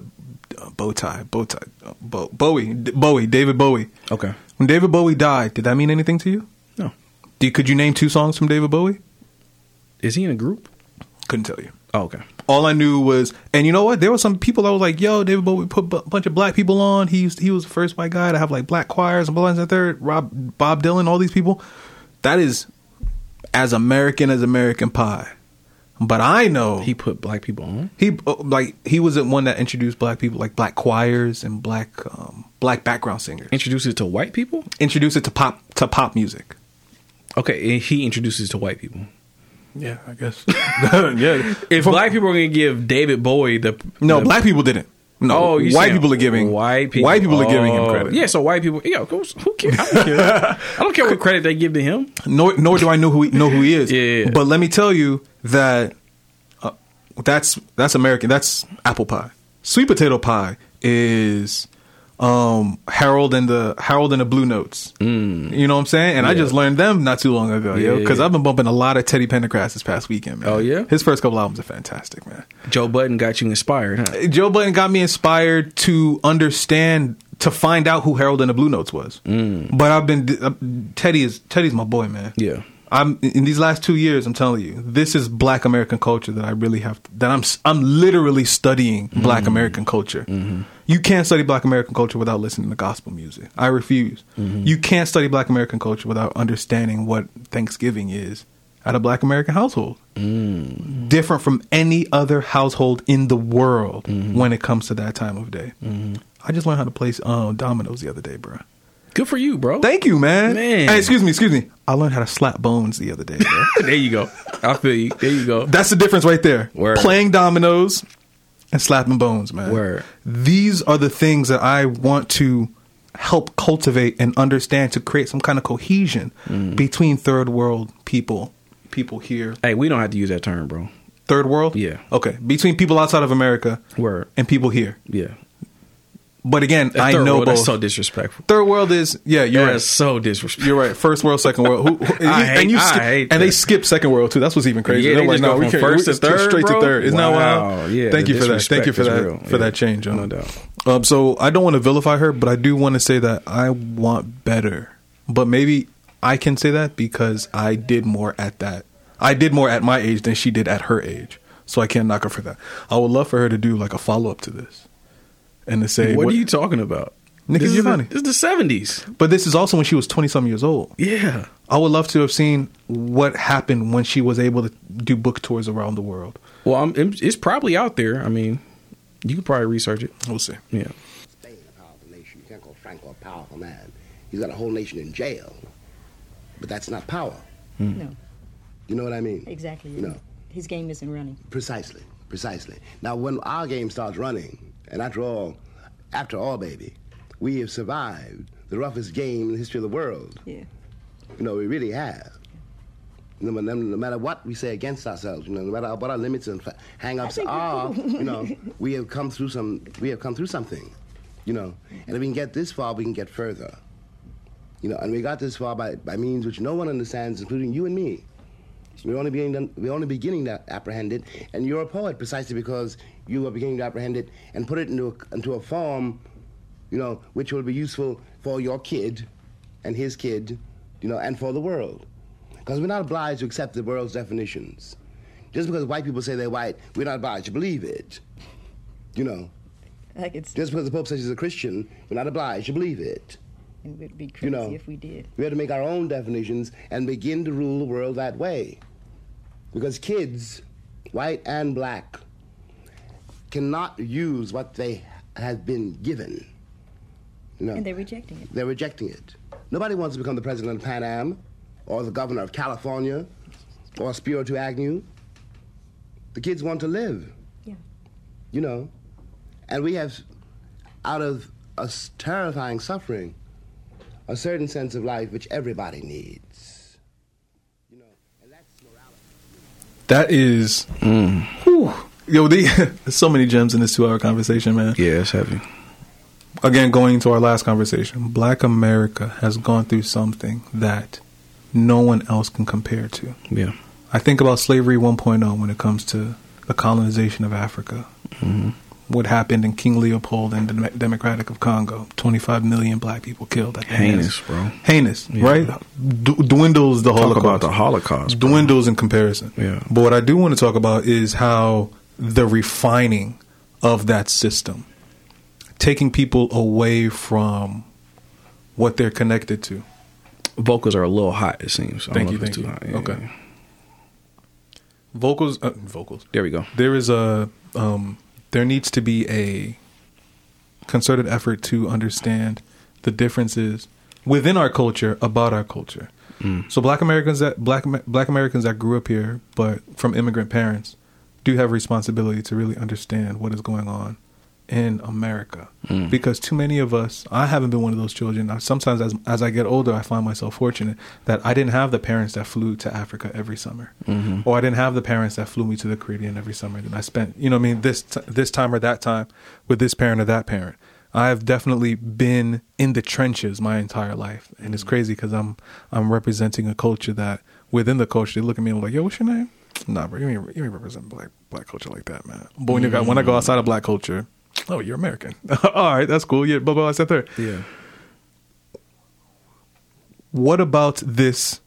Bowtie, Bowtie, Bo, Bowie, D- Bowie, David Bowie. Okay. When David Bowie died, did that mean anything to you? No. Do, could you name two songs from David Bowie? Is he in a group? Couldn't tell you. Oh, okay. All I knew was, and you know what? There were some people that was like, "Yo, David Bowie put a bunch of black people on. He used, he was the first white guy to have like black choirs and blah and third. Rob, Bob Dylan, all these people. That is as American as American pie. But I know He put black people on. he uh, like he was the one that introduced black people, like black choirs and black um, black background singers. Introduced it to white people. Introduced it to pop to pop music. Okay, he introduces it to white people. Yeah, I guess. yeah. If black people are going to give David Bowie the No, the- black people didn't. No, Oh, you white people are giving white people. White people are giving him Oh, credit. Yeah, so white people. Yeah, who, who cares? I don't care. I don't care what credit they give to him. Nor nor do I know who he, know who he is. Yeah, yeah, yeah. But let me tell you that uh, that's that's American. That's apple pie. Sweet potato pie is um Harold and the Harold and the Blue Notes. Mm. You know what I'm saying? And I just learned them not too long ago, yo. Because yeah. I've been bumping a lot of Teddy Pendergrass this past weekend, man. Oh, yeah? his first couple albums are fantastic, man. Joe Budden got you inspired, huh? Joe Budden got me inspired to understand to find out who Harold and the Blue Notes was. Mm. But I've been uh, Teddy is Teddy's my boy, man. Yeah. I'm in these last two years. I'm telling you, this is Black American culture that I really have. that I'm I'm literally studying mm-hmm. Black American culture. Mm-hmm. You can't study Black American culture without listening to gospel music. I refuse. Mm-hmm. You can't study Black American culture without understanding what Thanksgiving is at a Black American household. Mm. Different from any other household in the world when it comes to that time of day. I just learned how to play uh, dominoes the other day, bro. Good for you, bro. Thank you, man. Man. Hey, excuse me, excuse me. I learned how to slap bones the other day, bro. there you go. I feel you. There you go. That's the difference right there. Word. Playing dominoes and slapping bones, man. Word. These are the things that I want to help cultivate and understand to create some kind of cohesion Mm. between third world people, people here. Hey, we don't have to use that term, bro. Third world? Yeah. Okay. Between people outside of America Word. and people here. Yeah. But again, That I third know world, both. So disrespectful. third world is yeah, you're That's right. so disrespectful. You're right. First world, second world. Who, who, I and hate- you I skip, hate and they that. skip second world too. That's what's even crazy. Yeah, they They're just like, go no, we from can't- first we- to third, straight bro? to third. Isn't that Wow. wild? Yeah, Thank you for that. Thank you for that real. for Yeah, that change, John. no doubt. Um, so I don't want to vilify her, but I do want to say that I want better. But maybe I can say that because I did more at that. I did more at my age than she did at her age. So I can't knock her for that. I would love for her to do like a follow up to this, and to say what, are you talking about? Nikki this is the- This is the seventies. But this is also when she was twenty some years old. Yeah. I would love to have seen what happened when she was able to do book tours around the world. Well, I'm, it's probably out there. I mean, you could probably research it. We'll see. Yeah. Spain, a powerful nation. You can't call Franco a powerful man. He's got a whole nation in jail. But that's not power. Hmm. No, You know what I mean? exactly. You know, His game isn't running. precisely, precisely. Now, when our game starts running, and after all, after all, baby, we have survived the roughest game in the history of the world. Yeah. You know, we really have. No, no, no matter what we say against ourselves, you know, no matter what our limits and hang-ups are, cool. you know, we have come through some. We have come through something, you know. And if we can get this far, we can get further. You know, and we got this far by, by means which no one understands, including you and me. We're only beginning to, we're only beginning to apprehend it, and you're a poet precisely because you are beginning to apprehend it and put it into a, into a form, you know, which will be useful for your kid, and his kid, you know, and for the world. Because we're not obliged to accept the world's definitions. Just because white people say they're white, we're not obliged to believe it. You know, I could Just because the Pope says he's a Christian, we're not obliged to believe it. it would be You know. if we did. We had to make our own definitions and begin to rule the world that way. Because kids, white and black, cannot use what they have been given. You know, And they're rejecting it. they're rejecting it. Nobody wants to become the president of Pan Am, or the governor of California, or Spiro to Agnew. The kids want to live. Yeah. You know, and we have, out of a terrifying suffering, a certain sense of life which everybody needs. You know, and that's morality. That is, whew. yo, the, there's so many gems in this two-hour conversation, man. Yeah, it's heavy. Again, going to our last conversation, Black America has gone through something that no one else can compare to. Yeah. I think about slavery 1.0 when it comes to the colonization of Africa. Mm-hmm. What happened in King Leopold and the Democratic of Congo? 25 million black people killed. Heinous, bro. Heinous, Yeah. right? D- dwindles the Talk Holocaust. about the Holocaust. bro. dwindles in comparison. Yeah. But what I do want to talk about is how the refining of that system, taking people away from what they're connected to. Vocals are a little hot, it seems. Thank you, thank too you. hot. Yeah, Okay. Vocals, uh, vocals. There we go. there is a um, there needs to be a concerted effort to understand the differences within our culture about our culture. Mm. So black Americans that black black Americans that grew up here but from immigrant parents do have responsibility to really understand what is going on in America. Mm. Because too many of us I haven't been one of those children. I, sometimes as as I get older I find myself fortunate that I didn't have the parents that flew to Africa every summer. Mm-hmm. Or I didn't have the parents that flew me to the Caribbean every summer. And I spent you know what I mean this t- this time or that time with this parent or that parent. I have definitely been in the trenches my entire life, and it's mm. crazy because I'm I'm representing a culture that within the culture they look at me and like, "Yo, what's your name?" Nah, bro, you ain't, you ain't represent black black culture like that, man. But when you got when I go mm. outside of black culture, oh, you're American. All right, that's cool. Yeah, blah blah. I said there. Yeah. What about this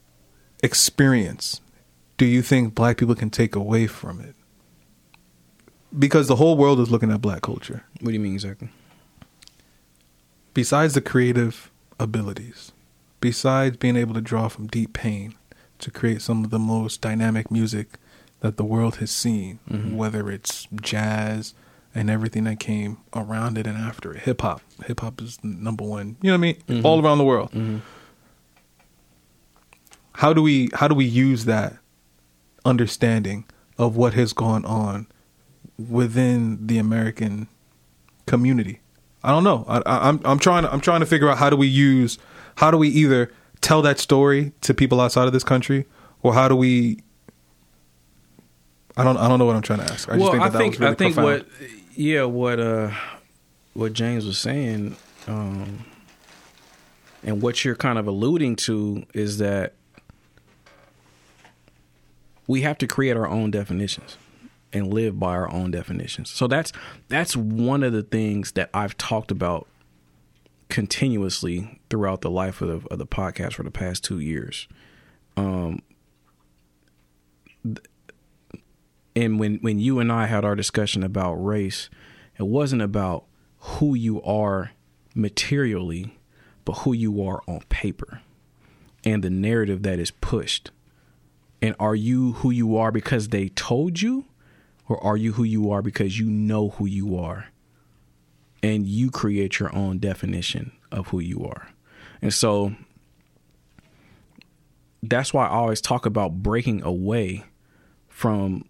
experience do you think black people can take away from it? Because the whole world is looking at black culture. What do you mean exactly? besides the creative abilities, besides being able to draw from deep pain to create some of the most dynamic music that the world has seen, mm-hmm. whether it's jazz and everything that came around it and after it, hip hop. Hip hop is number one. You know what I mean? Mm-hmm. All around the world. Mm-hmm. How do we how do we use that understanding of what has gone on within the American community? I don't know. I, I, I'm I'm trying to I'm trying to figure out how do we use how do we either tell that story to people outside of this country or how do we I don't I don't know what I'm trying to ask. I just well, think that I that think was really I think profound. what yeah what uh what James was saying um and what you're kind of alluding to is that we have to create our own definitions and live by our own definitions. So that's that's one of the things that I've talked about continuously throughout the life of the, of the podcast for the past two years. Um, th- and when when you and I had our discussion about race, it wasn't about who you are materially, but who you are on paper, and the narrative that is pushed. And are you who you are because they told you? Or are you who you are because you know who you are? And you create your own definition of who you are. And so that's why I always talk about breaking away from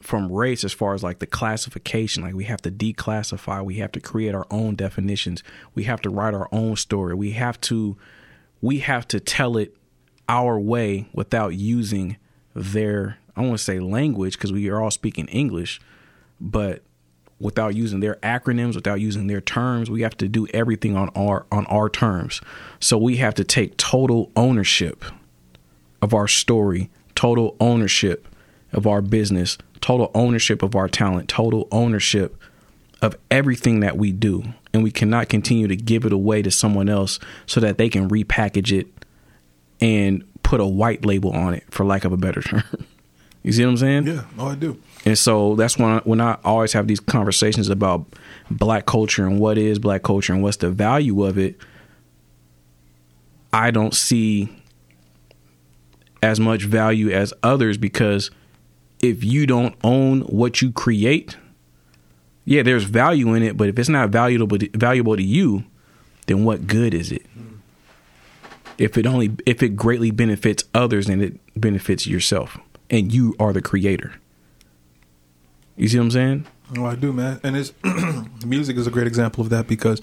from race as far as like the classification. Like we have to declassify. We have to create our own definitions. We have to write our own story. We have to we have to tell it our way without using their I want to say language because we are all speaking English, but without using their acronyms, without using their terms, we have to do everything on our on our terms. So we have to take total ownership of our story, total ownership of our business, total ownership of our talent, total ownership of everything that we do. And we cannot continue to give it away to someone else so that they can repackage it and put a white label on it for lack of a better term. You see what I'm saying? Yeah, oh I do. And so that's when I, when I always have these conversations about black culture and what is black culture and what's the value of it. I don't see as much value as others because if you don't own what you create, yeah, there's value in it, but if it's not valuable valuable to you, then what good is it? If it only if it greatly benefits others and it benefits yourself and you are the creator. You see what I'm saying? Oh, I do, man. And it's music is a great example of that because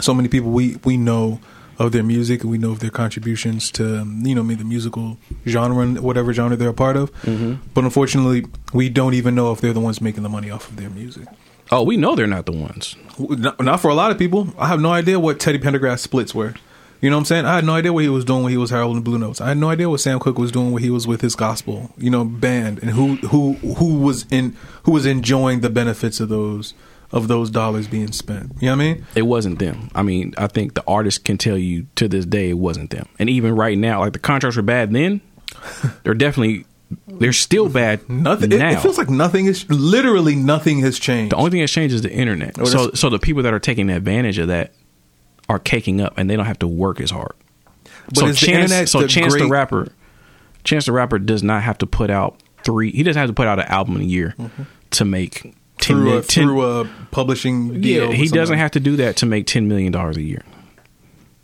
so many people we we know of their music and we know of their contributions to you know, I mean, the musical genre and whatever genre they're a part of. Mm-hmm. But unfortunately, we don't even know if they're the ones making the money off of their music. Oh, we know they're not the ones. Not, not for a lot of people. I have no idea what Teddy Pendergrass splits were. You know what I'm saying? I had no idea what he was doing when he was Harold and Blue Notes. I had no idea what Sam Cooke was doing when he was with his gospel, you know, band and who who who was in who was enjoying the benefits of those of those dollars being spent. You know what I mean? It wasn't them. I mean, I think the artist can tell you to this day it wasn't them. And even right now, like the contracts were bad then, they're definitely they're still bad Nothing. It, now. it feels like nothing is literally nothing has changed. The only thing that's changed is the internet. Oh, so so the people that are taking advantage of that are caking up and they don't have to work as hard. But so the Chance, internet so the Chance the rapper, Chance the rapper does not have to put out three. He doesn't have to put out an album a year mm-hmm. to make ten through a, 10 through a publishing deal. Yeah, he doesn't have to do that to make ten million dollars a year.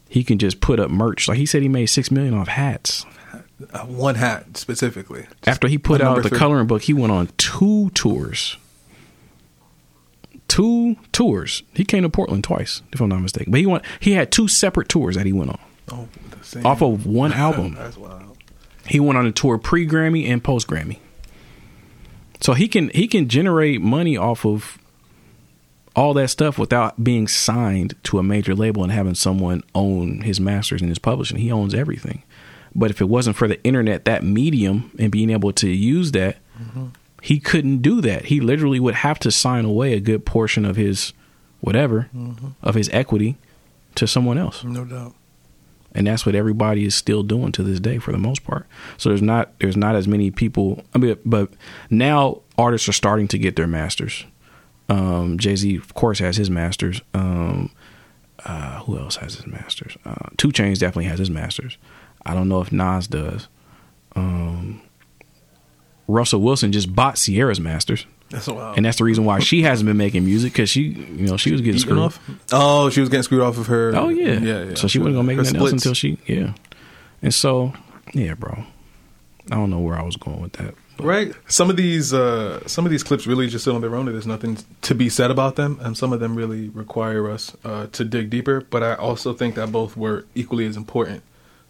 He can just put up merch. Like he said, he made six million off hats. Uh, one hat specifically. After he put out the three. coloring book, he went on two tours. Two tours. He came to Portland twice, if I'm not mistaken. But he went. He had two separate tours that he went on Oh, the same. off of one album. That's wild. He went on a tour pre Grammy and post Grammy. So he can he can generate money off of all that stuff without being signed to a major label and having someone own his masters and his publishing. He owns everything. But if it wasn't for the internet, that medium, and being able to use that, he couldn't do that. He literally would have to sign away a good portion of his whatever, mm-hmm. of his equity to someone else No doubt. And that's what everybody is still doing to this day for the most part. So there's not there's not as many people. I mean, but now artists are starting to get their masters. Um, Jay Z, of course, has his masters. Um, uh, who else has his masters? Uh, 2 Chainz definitely has his masters. I don't know if Nas does. Um, Russell Wilson just bought Ciara's masters, That's wild. and that's the reason why she hasn't been making music because she, you know, she was getting screwed off? Oh, she was getting screwed off of her. Oh yeah, yeah. yeah. So she wasn't gonna make Her nothing else splits. until she, yeah. And so, yeah, bro. I don't know where I was going with that. right. Some of these, uh, some of these clips really just sit on their own. and There's nothing to be said about them, and some of them really require us uh, to dig deeper. But I also think that both were equally as important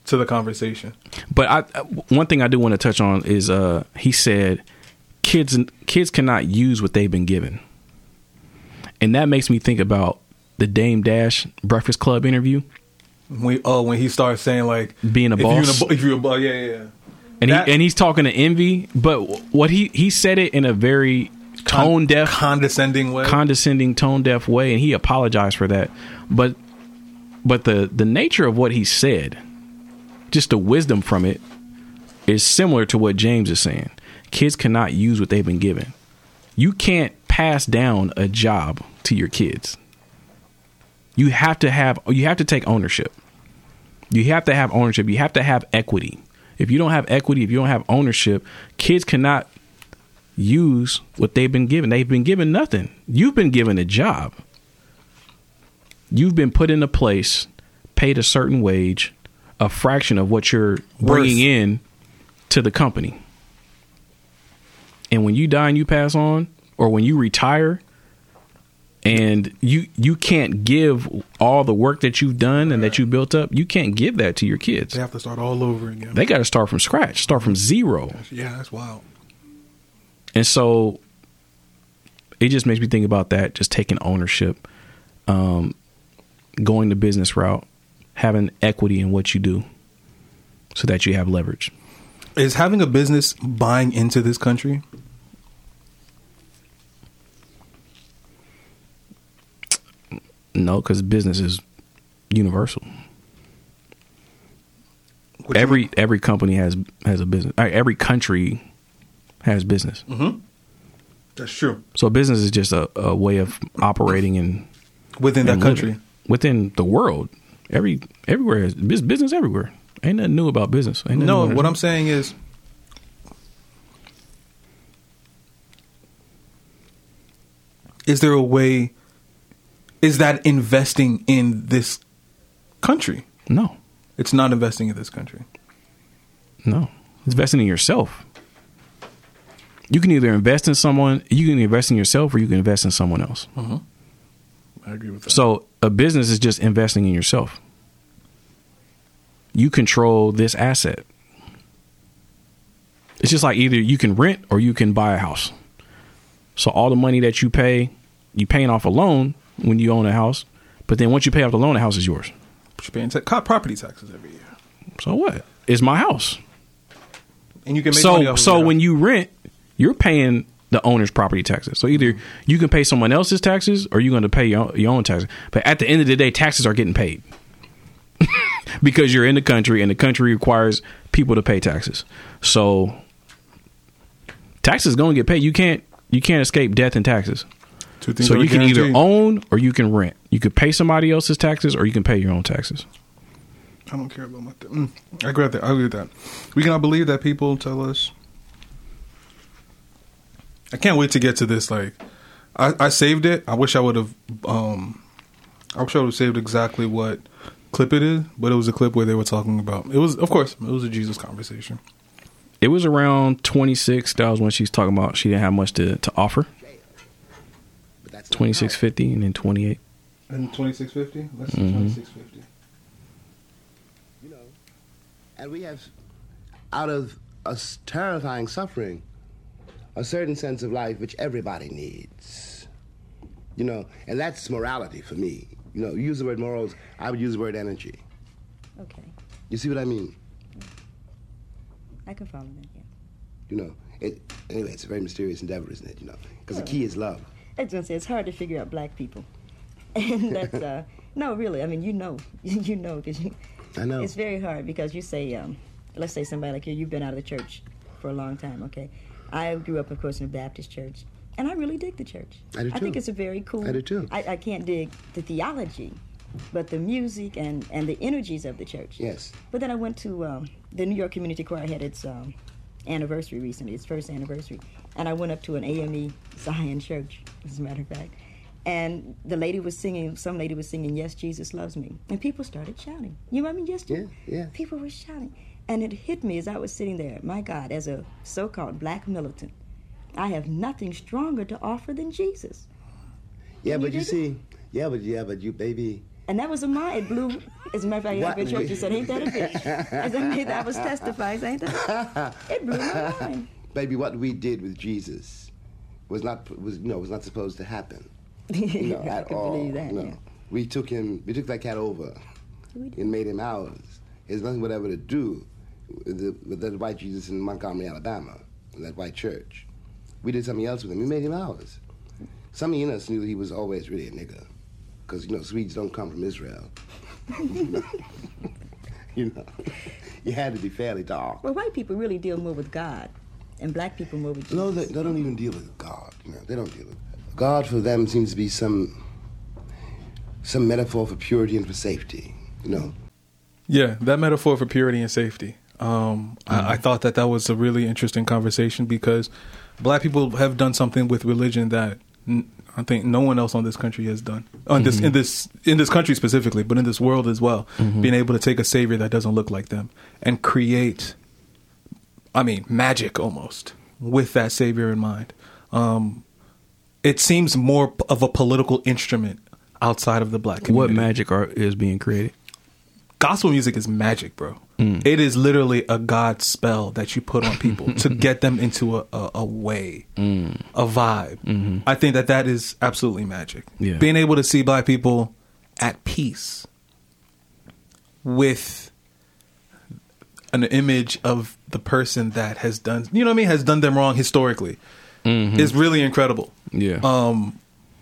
to the conversation. But I, one thing I do want to touch on is, uh, he said, kids kids cannot use what they've been given, and that makes me think about the Dame Dash Breakfast Club interview. When oh, when he starts saying like Being a if you're in boss. if you're a boss, yeah, yeah. yeah. And That- he and he's talking to Envy, but what he he said it in a very tone deaf condescending way. condescending tone deaf way and he apologized for that but but the the nature of what he said just the wisdom from it is similar to what James is saying kids cannot use what they've been given you can't pass down a job to your kids you have to have you have to take ownership you have to have ownership you have to have equity if you don't have equity if you don't have ownership kids cannot use what they've been given. They've been given nothing. You've been given a job. You've been put in a place, paid a certain wage, a fraction of what you're bringing Worth. in to the company. And when you die and you pass on, or when you retire, and you you can't give all the work that you've done and that you built up, you can't give that to your kids. They have to start all over again. They got to start from scratch, start from zero. yeah, that's wild. And so it just makes me think about that, just taking ownership, um, going the business route, having equity in what you do so that you have leverage. Is having a business buying into this country? No, because business is universal. What every every company has has a business. Every country has business. Mhm. That's true. So business is just a, a way of operating in Within that and country. within the world. Every everywhere is business everywhere. Ain't nothing new about business. No, what. I'm saying is Is there a way is that investing in this country? no, It's not investing in this country. no. It's Investing in yourself. You can either invest in someone, you can invest in yourself, or you can invest in someone else. Mm-hmm. I agree with that. So a business is just investing in yourself. You control this asset. It's just like either you can rent or you can buy a house. So all the money that you pay, you paying off a loan when you own a house, but then once you pay off the loan, the house is yours. But you're paying property taxes every year. So what? It's my house. And you can So so when you rent, you're paying the owner's property taxes. So either you can pay someone else's taxes or you're going to pay your your own taxes. But at the end of the day, taxes are getting paid because you're in the country and the country requires people to pay taxes. So taxes going to get paid. You can't you can't escape death and taxes. So you can either own or you can rent. You could pay somebody else's taxes or you can pay your own taxes. I don't care about my. Th- mm, I agree with that. I agree with that. We cannot believe that people tell us. I can't wait to get to this. Like, I, I saved it. I wish I would have. Um, I wish I would have saved exactly what clip it is, but it was a clip where they were talking about. It was, of course, it was a Jesus conversation. It was around 26. That was when she was talking about she didn't have much to, to offer. 2650 and then 28. And twenty six fifty. Let's see, Mhm. fifty. you know, and we have, out of a terrifying suffering, a certain sense of life which everybody needs. You know, and that's morality for me. You know, use the word morals, I would use the word energy. Okay, You see what I mean? I can follow that. Yeah. You know, it, anyway, it's a very mysterious endeavor, isn't it? You know, because the key is love. I was gonna say it's hard to figure out black people, and that's uh, no, really. I mean, you know, you know, because you, I know. it's very hard because you say, um, let's say somebody like you, you've been out of the church for a long time. Okay, I grew up, of course, in a Baptist church, and I really dig the church. I do too. I think it's a very cool. I do too. I, I can't dig the theology, but the music and and the energies of the church. Yes. But then I went to um, the New York Community Choir had its um, anniversary recently, its first anniversary, and I went up to an AME Zion church, as a matter of fact, and the lady was singing. Some lady was singing, "Yes, Jesus loves me," and people started shouting. You know what I mean? Yes, Jesus. Yeah, yeah. People were shouting, and it hit me as I was sitting there. My God, as a so-called black militant, I have nothing stronger to offer than Jesus. Yeah, you but you it? see, yeah, but yeah, but you, baby, And that was a mind. It blew. As a matter of fact, I What the church just said, "Ain't that a bitch?" As I made, I was testifying, "Ain't that?" It blew my mind. baby, what we did with Jesus was not was you know was not supposed to happen. You I at all. believe that. no. Yeah. We took him, we took that cat over and made him ours. There's nothing whatever to do with, the, with that white Jesus in Montgomery, Alabama, in that white church. We did something else with him. We made him ours. Something in us knew that he was always really a nigger, because you know Swedes don't come from Israel. you know, you had to be fairly dark. Well, white people really deal more with God, and black people more with Jesus. No, they, they don't even deal with God. You know, they don't deal with God. For them seems to be some some metaphor for purity and for safety. You know, Yeah, that metaphor for purity and safety. Um, I, I thought that that was a really interesting conversation because black people have done something with religion that n- I think no one else on this country has done. On this in this in this country specifically, but in this world as well, being able to take a savior that doesn't look like them and create, I mean, magic almost with that savior in mind. Um, it seems more of a political instrument outside of the black community What magic are, is being created? gospel music is magic, bro. Mm. It is literally a God spell that you put on people to get them into a, a, a way, mm. a vibe. Mm-hmm. I think that that is absolutely magic. Yeah. Being able to see black people at peace with an image of the person that has done, you know what I mean, has done them wrong historically mm-hmm. is really incredible. Yeah. Um,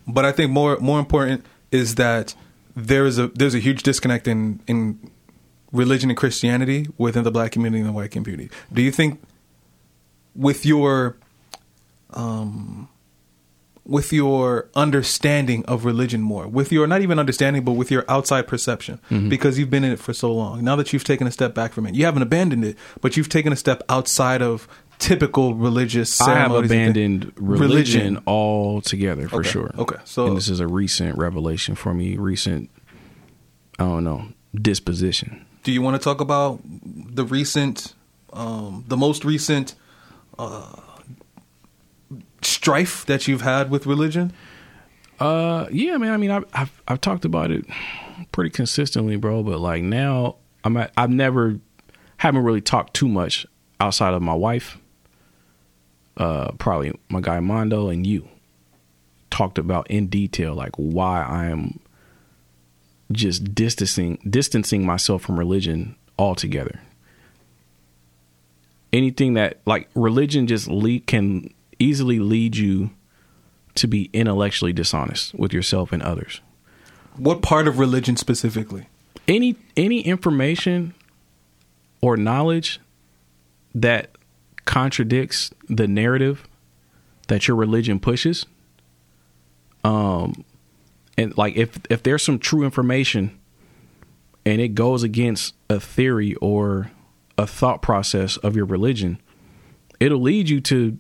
but I think more more important is that there is a there's a huge disconnect in in religion and Christianity within the black community and the white community. Do you think with your um with your understanding of religion more, with your not even understanding, but with your outside perception, because you've been in it for so long. Now that you've taken a step back from it, you haven't abandoned it, but you've taken a step outside of typical religious. I have ceremonies and things. abandoned religion, altogether for Okay, sure. okay, so- and this is a recent revelation for me. Recent, I don't know, disposition. Do you want to talk about the recent, um, the most recent uh, strife that you've had with religion? Uh, yeah, man. I mean, I've, I've I've talked about it pretty consistently, bro. But like now, I'm at, I've never haven't really talked too much outside of my wife. Uh, probably my guy Mondo and you talked about in detail like why I am just distancing distancing myself from religion altogether. Anything that like religion just lead can easily lead you to be intellectually dishonest with yourself and others. What part of religion specifically? Any any information or knowledge that contradicts the narrative that your religion pushes um and like if if there's some true information and it goes against a theory or a thought process of your religion it'll lead you to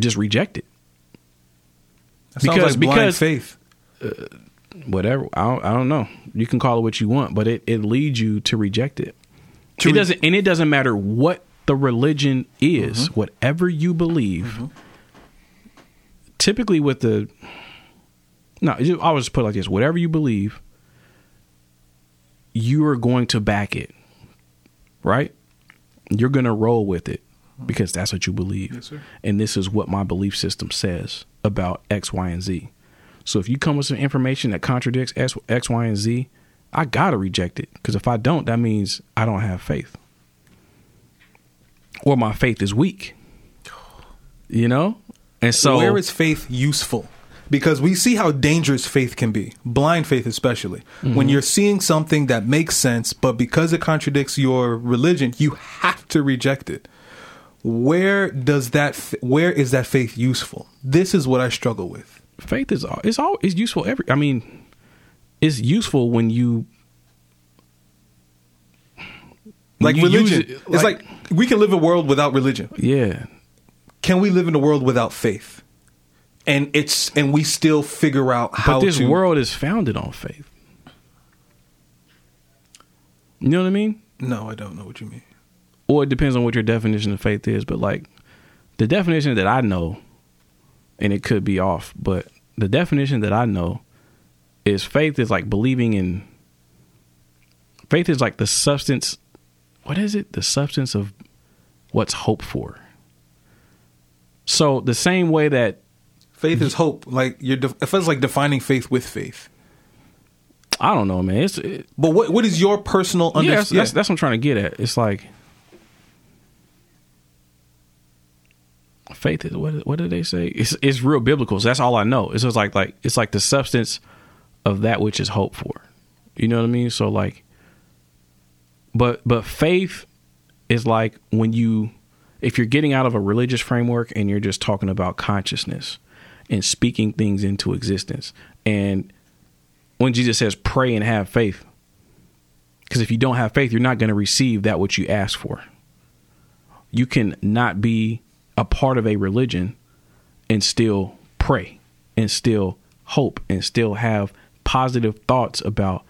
just reject it. That Because- like blind because- faith. whatever. I don't, I don't know. You can call it what you want but it, it leads you to reject it. To it re- doesn't and it doesn't matter what the religion is Mm-hmm. whatever you believe typically with the no i was just put it like this. Whatever you believe you are going to back it right? You're going to roll with it because that's what you believe. Yes, sir. and this is what my belief system says about x y and z. So if you come with some information that contradicts x, x y and z i gotta reject it. Because if i don't that means i don't have faith. Or my faith is weak. You know? And so where is faith useful? Because we see how dangerous faith can be, blind faith especially. Mm-hmm. When you're seeing something that makes sense, but because it contradicts your religion, you have to reject it. Where does that? Where is that faith useful? This is what I struggle with. faith is all it's all it's useful every i mean it's useful when you Like you religion, it, it's like we can live a world without religion. yeah Can we live in a world without faith? And it's and we still figure out how but this to. world is founded on faith you know what i mean No, I don't know what you mean. or it depends on what your definition of faith is but like the definition that i know and it could be off but the definition that i know is faith is like believing in faith is like the substance what is it the substance of what's hoped for so the same way that Faith is hope. Like you're, def- it feels like defining faith with faith. i don't know man. It's it, But what what is your personal yeah, understanding? that's, that's, that's what i'm trying to get at. It's like faith is what what did they say? It's it's real biblical. So that's all i know. It's just like like it's like the substance of that which is hoped for. You know what i mean? So like but but faith is like when you if you're getting out of a religious framework and you're just talking about consciousness and speaking things into existence and when jesus says pray and have faith because if you don't have faith you're not going to receive that which you ask for you can not be a part of a religion and still pray and still hope and still have positive thoughts about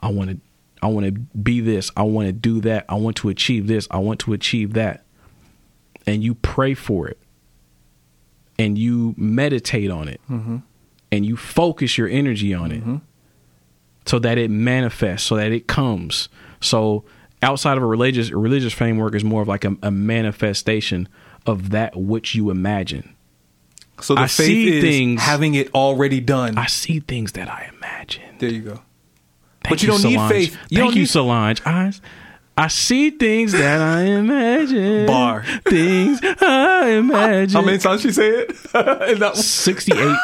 I want to I want to be this, I want to do that, I want to achieve this, I want to achieve that. And you pray for it. And you meditate on it. Mm-hmm. And you focus your energy on it mm-hmm. so that it manifests, so that it comes. So outside of a religious religious framework is more of like a, a manifestation of that which you imagine. so the I faith see is things- having it already done. I see things that I imagine. there you go. Thank But you don't need Solange. faith. You Thank don't you, need- Solange. I, I see things that I imagine. Bar. Things I imagine. How many times she say it? In that one? 68.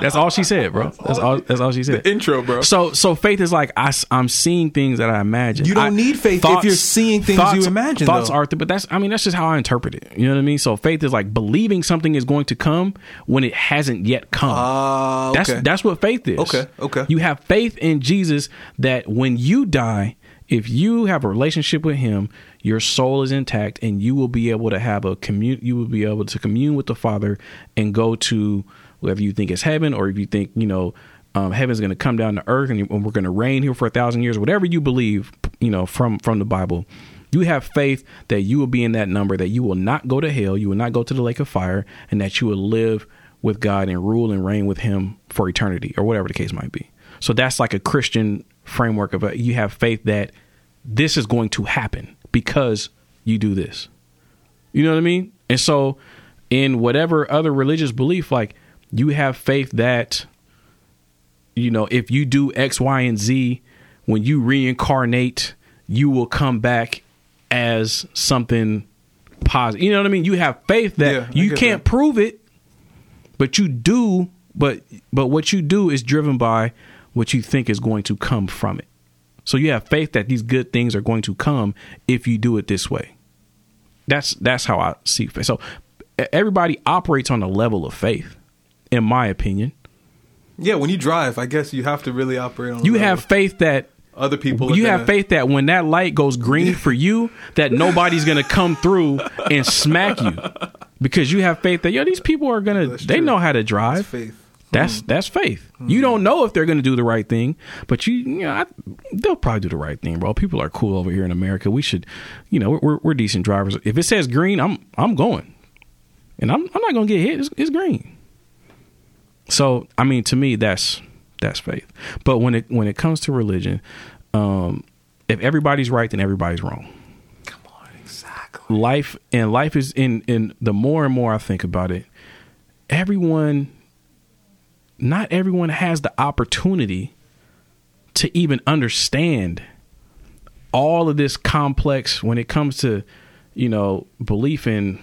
That's all she said, bro. That's all. That's all she said. The intro, bro. So, so faith is like I, am seeing things that I imagine. You don't I- need faith if you're seeing things you imagine, Thoughts though. are, but that's I mean that's just how I interpret it. You know what I mean? So faith is like believing something is going to come when it hasn't yet come. Ah, That's that's what faith is. Okay, okay. You have faith in Jesus that when you die, if you have a relationship with Him, your soul is intact, and you will be able to have a commune. You will be able to commune with the Father and go to whether you think it's heaven or if you think you know um, heaven's going to come down to earth and we're going to reign here for a thousand years. Whatever you believe, you know from from the Bible. You have faith that you will be in that number, that you will not go to hell, you will not go to the lake of fire, and that you will live with God and rule and reign with Him for eternity, or whatever the case might be. So that's like a Christian framework of a, you have faith that this is going to happen because you do this. You know what I mean? And so, in whatever other religious belief, like you have faith that, you know, if you do X, Y, and Z, when you reincarnate, you will come back as something positive. You know what I mean? You have faith that Yeah, you can't that. prove it, but you do. But but what you do is driven by what you think is going to come from it. So you have faith that these good things are going to come if you do it this way. That's that's how I see faith. So everybody operates on a level of faith, in my opinion. Yeah, when you drive, I guess you have to really operate on. You level. have faith that other people. you have faith that when that light goes green for you, that nobody's gonna come through and smack you, because you have faith that yo these people are gonna That's they true. know how to drive. That's faith. That's that's faith. You don't know if they're going to do the right thing, but you, you know, I, they'll probably do the right thing, bro. People are cool over here in America. We should, you know, we're we're decent drivers. If it says green, I'm I'm going, and I'm I'm not going to get hit. It's, it's green. So I mean, to me, that's that's faith. But when it when it comes to religion, um, if everybody's right, then everybody's wrong Come on, exactly. life and life is in in the more and more I think about it, everyone not everyone has the opportunity to even understand all of this complex when it comes to, you know, belief in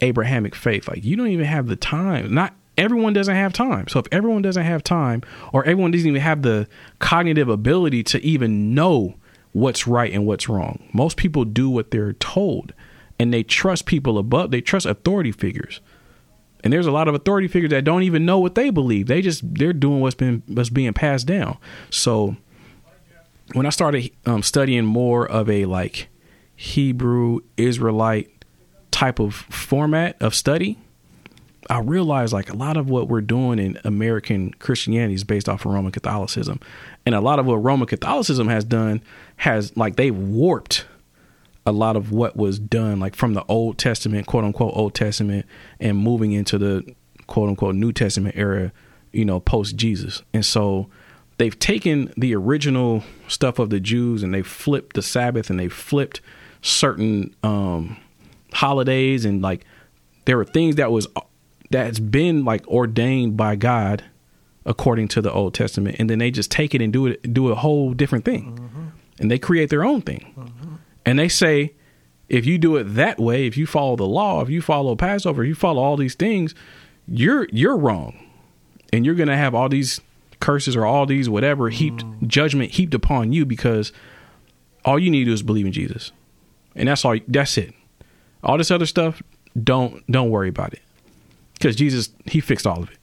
Abrahamic faith. Like you don't even have the time. Not everyone doesn't have time. So if everyone doesn't have time or everyone doesn't even have the cognitive ability to even know what's right and what's wrong. Most people do what they're told and they trust people above they trust authority figures. And there's a lot of authority figures that don't even know what they believe. They just they're doing what's been what's being passed down. So when I started um, studying more of a like Hebrew Israelite type of format of study, I realized like a lot of what we're doing in American Christianity is based off of Roman Catholicism, and a lot of what Roman Catholicism has done has like they warped a lot of what was done like from the Old Testament, quote unquote Old Testament, and moving into the quote unquote New Testament era, you know, post Jesus. And so they've taken the original stuff of the Jews and they flipped the Sabbath and they flipped certain um holidays and like there were things that was that's been like ordained by God according to the Old Testament and then they just take it and do it do a whole different thing. And they create their own thing. And they say, if you do it that way, if you follow the law, if you follow Passover, if you follow all these things, you're you're wrong, and you're gonna have all these curses or all these whatever heaped judgment heaped upon you because all you need to do is believe in Jesus, and that's all. That's it. All this other stuff, don't don't worry about it, because Jesus he fixed all of it.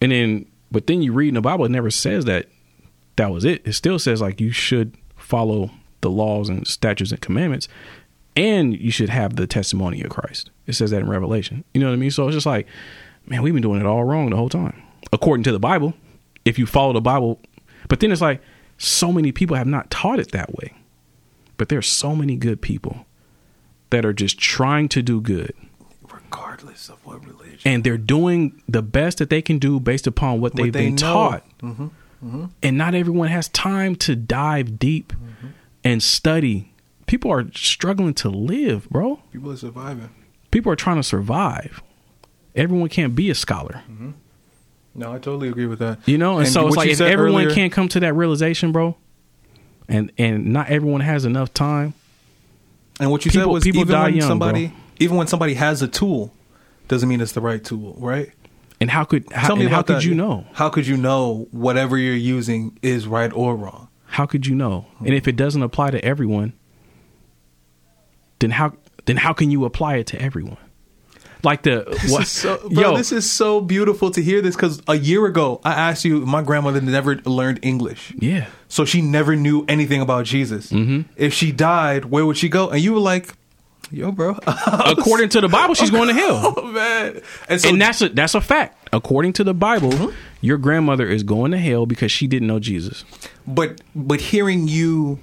And then, but then you read in the Bible, it never says that that was it. It still says like you should follow the laws and statutes and commandments, and you should have the testimony of Christ. It says that in Revelation. You know what I mean? So it's just like, man, we've been doing it all wrong the whole time, according to the Bible. If you follow the Bible, but then it's like so many people have not taught it that way. But there's so many good people that are just trying to do good regardless of what religion. and they're doing the best that they can do based upon what they've they been know. Mm-hmm. taught. And not everyone has time to dive deep Mm-hmm. And study. People are struggling to live, bro. People are surviving. People are trying to survive. Everyone can't be a scholar, mm-hmm. No, I totally agree with that. you know. And, so it's like if everyone earlier- can't come to that realization, bro, and and not everyone has enough time. And what you said was people even die when young, somebody bro. even when somebody has a tool, doesn't mean it's the right tool, right? And how could how, Tell me and how could that. you know? How could you know whatever you're using is right or wrong? How could you know? And if it doesn't apply to everyone, then how then how can you apply it to everyone? Like the This what? so, bro, yo, this is so beautiful to hear this because a year ago I asked you. My grandmother never learned English, yeah. so she never knew anything about Jesus. Mm-hmm. If she died, where would she go? And you were like, "Yo, bro." According to the Bible, she's going to hell. oh man, and so and that's a that's a fact. According to the Bible, Mm-hmm. your grandmother is going to hell because she didn't know Jesus. but but hearing you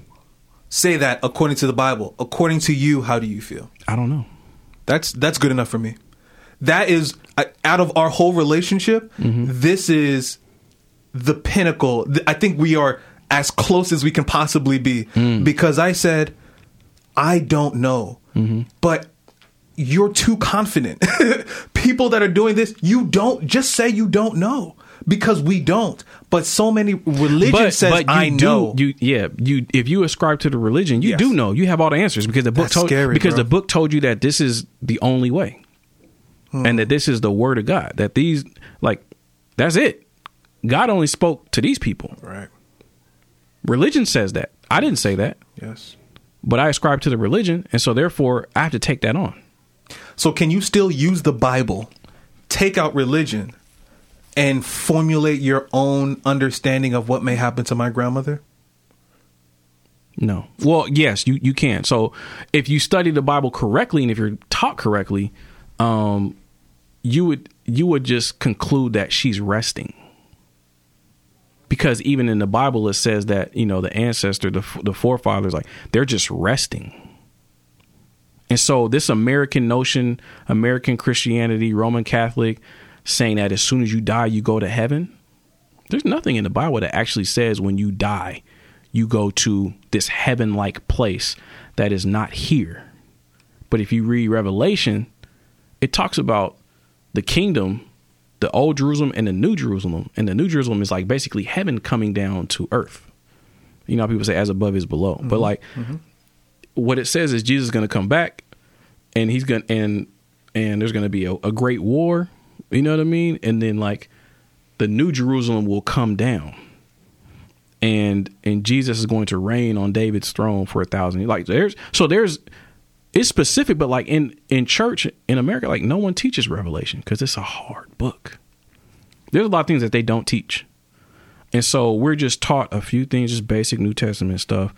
say that according to the Bible, according to you, how do you feel? I don't know. That's that's good enough for me. That is uh, out of our whole relationship. This is the pinnacle. I think we are as close as we can possibly be because I said I don't know, but you're too confident. People that are doing this, you don't just say you don't know because we don't. But so many religion says you I do, know. You yeah. You if you ascribe to the religion, you Yes. do know. You have all the answers because the book That's told scary, because bro. the book told you that this is the only way, Hmm. and that this is the word of God. That these like that's it. God only spoke to these people. right. Religion says that. I didn't say that, Yes. But I ascribe to the religion, and so therefore I have to take that on. So can you still use the Bible, take out religion, and formulate your own understanding of what may happen to my grandmother? No. Well, yes, you you can. So if you study the Bible correctly and if you're taught correctly, um, you would you would just conclude that she's resting. Because even in the Bible, it says that you know the ancestor, the the forefathers, like they're just resting. And so this American notion, American Christianity, Roman Catholic, saying that as soon as you die, you go to heaven. There's nothing in the Bible that actually says when you die, you go to this heaven like place that is not here. But if you read Revelation, it talks about the kingdom, the old Jerusalem and the new Jerusalem. And the new Jerusalem is like basically heaven coming down to earth. You know, people say as above is below. But mm-hmm. like mm-hmm. what it says is Jesus is going to come back and he's going to, and, and there's going to be a, a great war. You know what I mean? And then like the new Jerusalem will come down and and Jesus is going to reign on David's throne for a thousand years. Like there's so there's it's specific, but like in in church in America, like no one teaches Revelation because it's a hard book. There's a lot of things that they don't teach, and so we're just taught a few things, just basic New Testament stuff,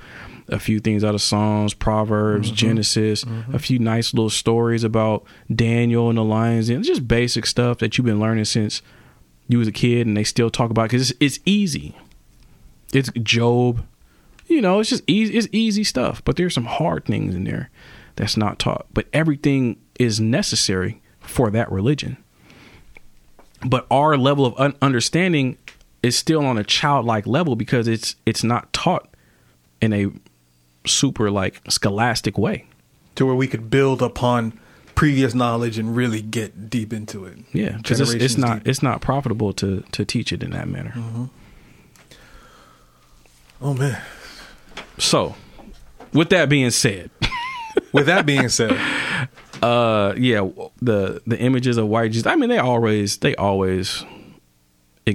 a few things out of Psalms, Proverbs, mm-hmm. Genesis, mm-hmm. a few nice little stories about Daniel and the lions, and just basic stuff that you've been learning since you was a kid, and they still talk about because it's, it's easy it's Job. You know, it's just easy. It's easy stuff, but there's some hard things in there that's not taught. But everything is necessary for that religion. But our level of un- understanding is still on a childlike level because it's it's not taught in a super like scholastic way. To where we could build upon previous knowledge and really get deep into it. Yeah, because it's, it's not deep. it's not profitable to to teach it in that manner. Mm-hmm. Oh man. So, with that being said. With that being said, uh yeah the the images of white jesus i mean they always they always uh,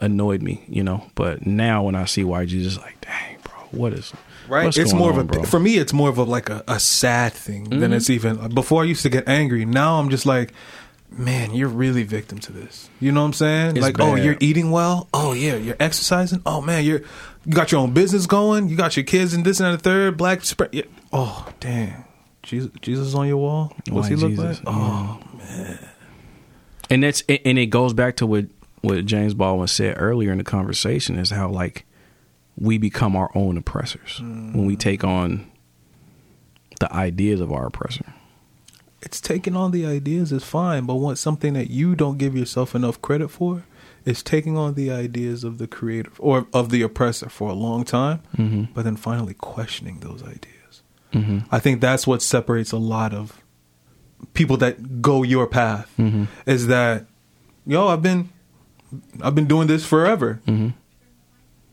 annoyed me you know but now when i see white jesus like dang bro what is right? it's more on, of a bro? Mm-hmm. for me. It's more of a like a, a sad thing than it's even. Before I used to get angry. Now I'm just like, man, you're really victim to this. You know what I'm saying? It's like, oh, you're eating well. Oh yeah, you're exercising. Oh man, you're you got your own business going. You got your kids and this and the third. Black spread. Oh damn, Jesus, Jesus on your wall. What's he look Jesus, like? Oh, man. and that's and it goes back to what what james baldwin said earlier in the conversation is how like we become our own oppressors when we take on the ideas of our oppressor it's taking on the ideas is fine, but what something that you don't give yourself enough credit for is taking on the ideas of the creator or of the oppressor for a long time, Mm-hmm. but then finally questioning those ideas. I think that's what separates a lot of people that go your path Mm-hmm. is that yo I've been I've been doing this forever. Mm-hmm.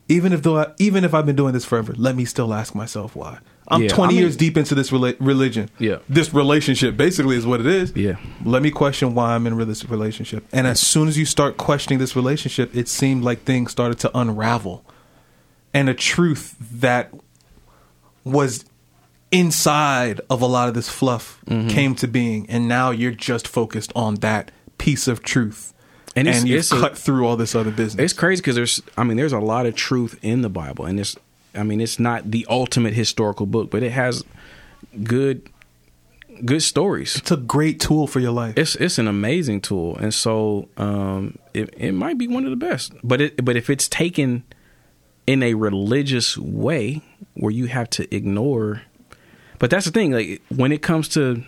even if though I, even if I've been doing this forever, let me still ask myself why. I'm Yeah, 20 I mean- years deep into this rela- religion. Yeah. This relationship basically is what it is. Yeah. Let me question why I'm in this relationship. And as soon as you start questioning this relationship, it seemed like things started to unravel. And a truth that was inside of a lot of this fluff Mm-hmm. came to being. And now you're just focused on that piece of truth. And And, you've a- cut through all this other business. It's crazy because there's, I mean, there's a lot of truth in the Bible, and it's, I mean, it's not the ultimate historical book, but it has good, good stories. it's a great tool for your life. It's it's an amazing tool, and so um, it it might be one of the best. But it but if it's taken in a religious way where you have to ignore, but that's the thing. Like when it comes to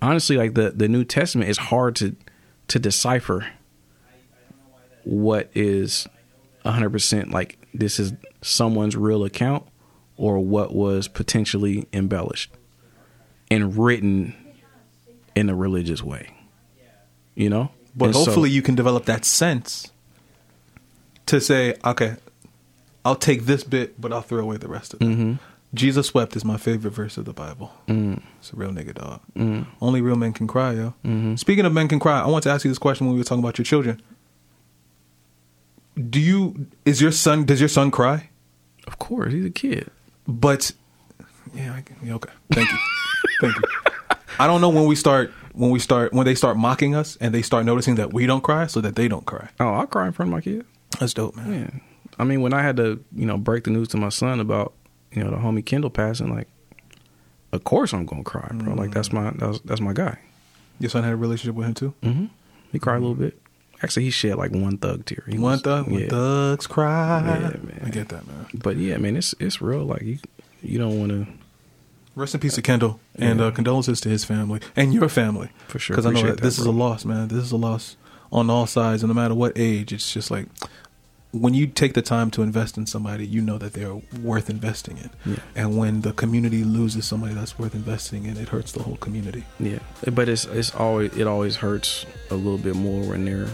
honestly, like the the New Testament is hard to to decipher what is 100% like this is someone's real account or what was potentially embellished and written in a religious way. You know? But And so- hopefully you can develop that sense to say, okay, I'll take this bit, but I'll throw away the rest of it. Mm-hmm. Jesus wept is my favorite verse of the Bible. Mm. It's a real nigga dog. Mm-hmm. Only real men can cry, yo. Speaking of men can cry, I want to ask you this question when we were talking about your children. Do you is your son does your son cry? Of course, he's a kid. But yeah, I, yeah okay. Thank you. Thank you. I don't know when we start when we start when they start mocking us and they start noticing that we don't cry so that they don't cry. Oh, I cry in front of my kid. That's dope, man. Yeah. I mean, when I had to, you know, break the news to my son about, you know, the homie Kendall passing, like, of course I'm gonna cry, bro. Like that's my that's, that's my guy. Your son had a relationship with him too. Mm-hmm. He cried a little bit. Actually, he shed like one thug tear. He One was- thug, yeah. thugs cry. Yeah, man. I get that, man. But yeah, man, it's it's real. Like you, you don't want to. Rest in peace to Kendall, and Yeah. uh, condolences to his family and your family For sure. Because I know Appreciate that this is a loss, man. This is a loss on all sides, and no matter what age, it's just like when you take the time to invest in somebody, you know that they're worth investing in. Yeah. And when the community loses somebody that's worth investing in, it hurts the whole community. Yeah, but it's it's always it always hurts a little bit more when they're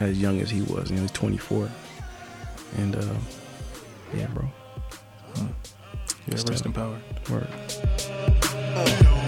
as young as he was. You know, he's 24, and uh, yeah, bro. Yeah, It's rest tough. in power. Word. Uh,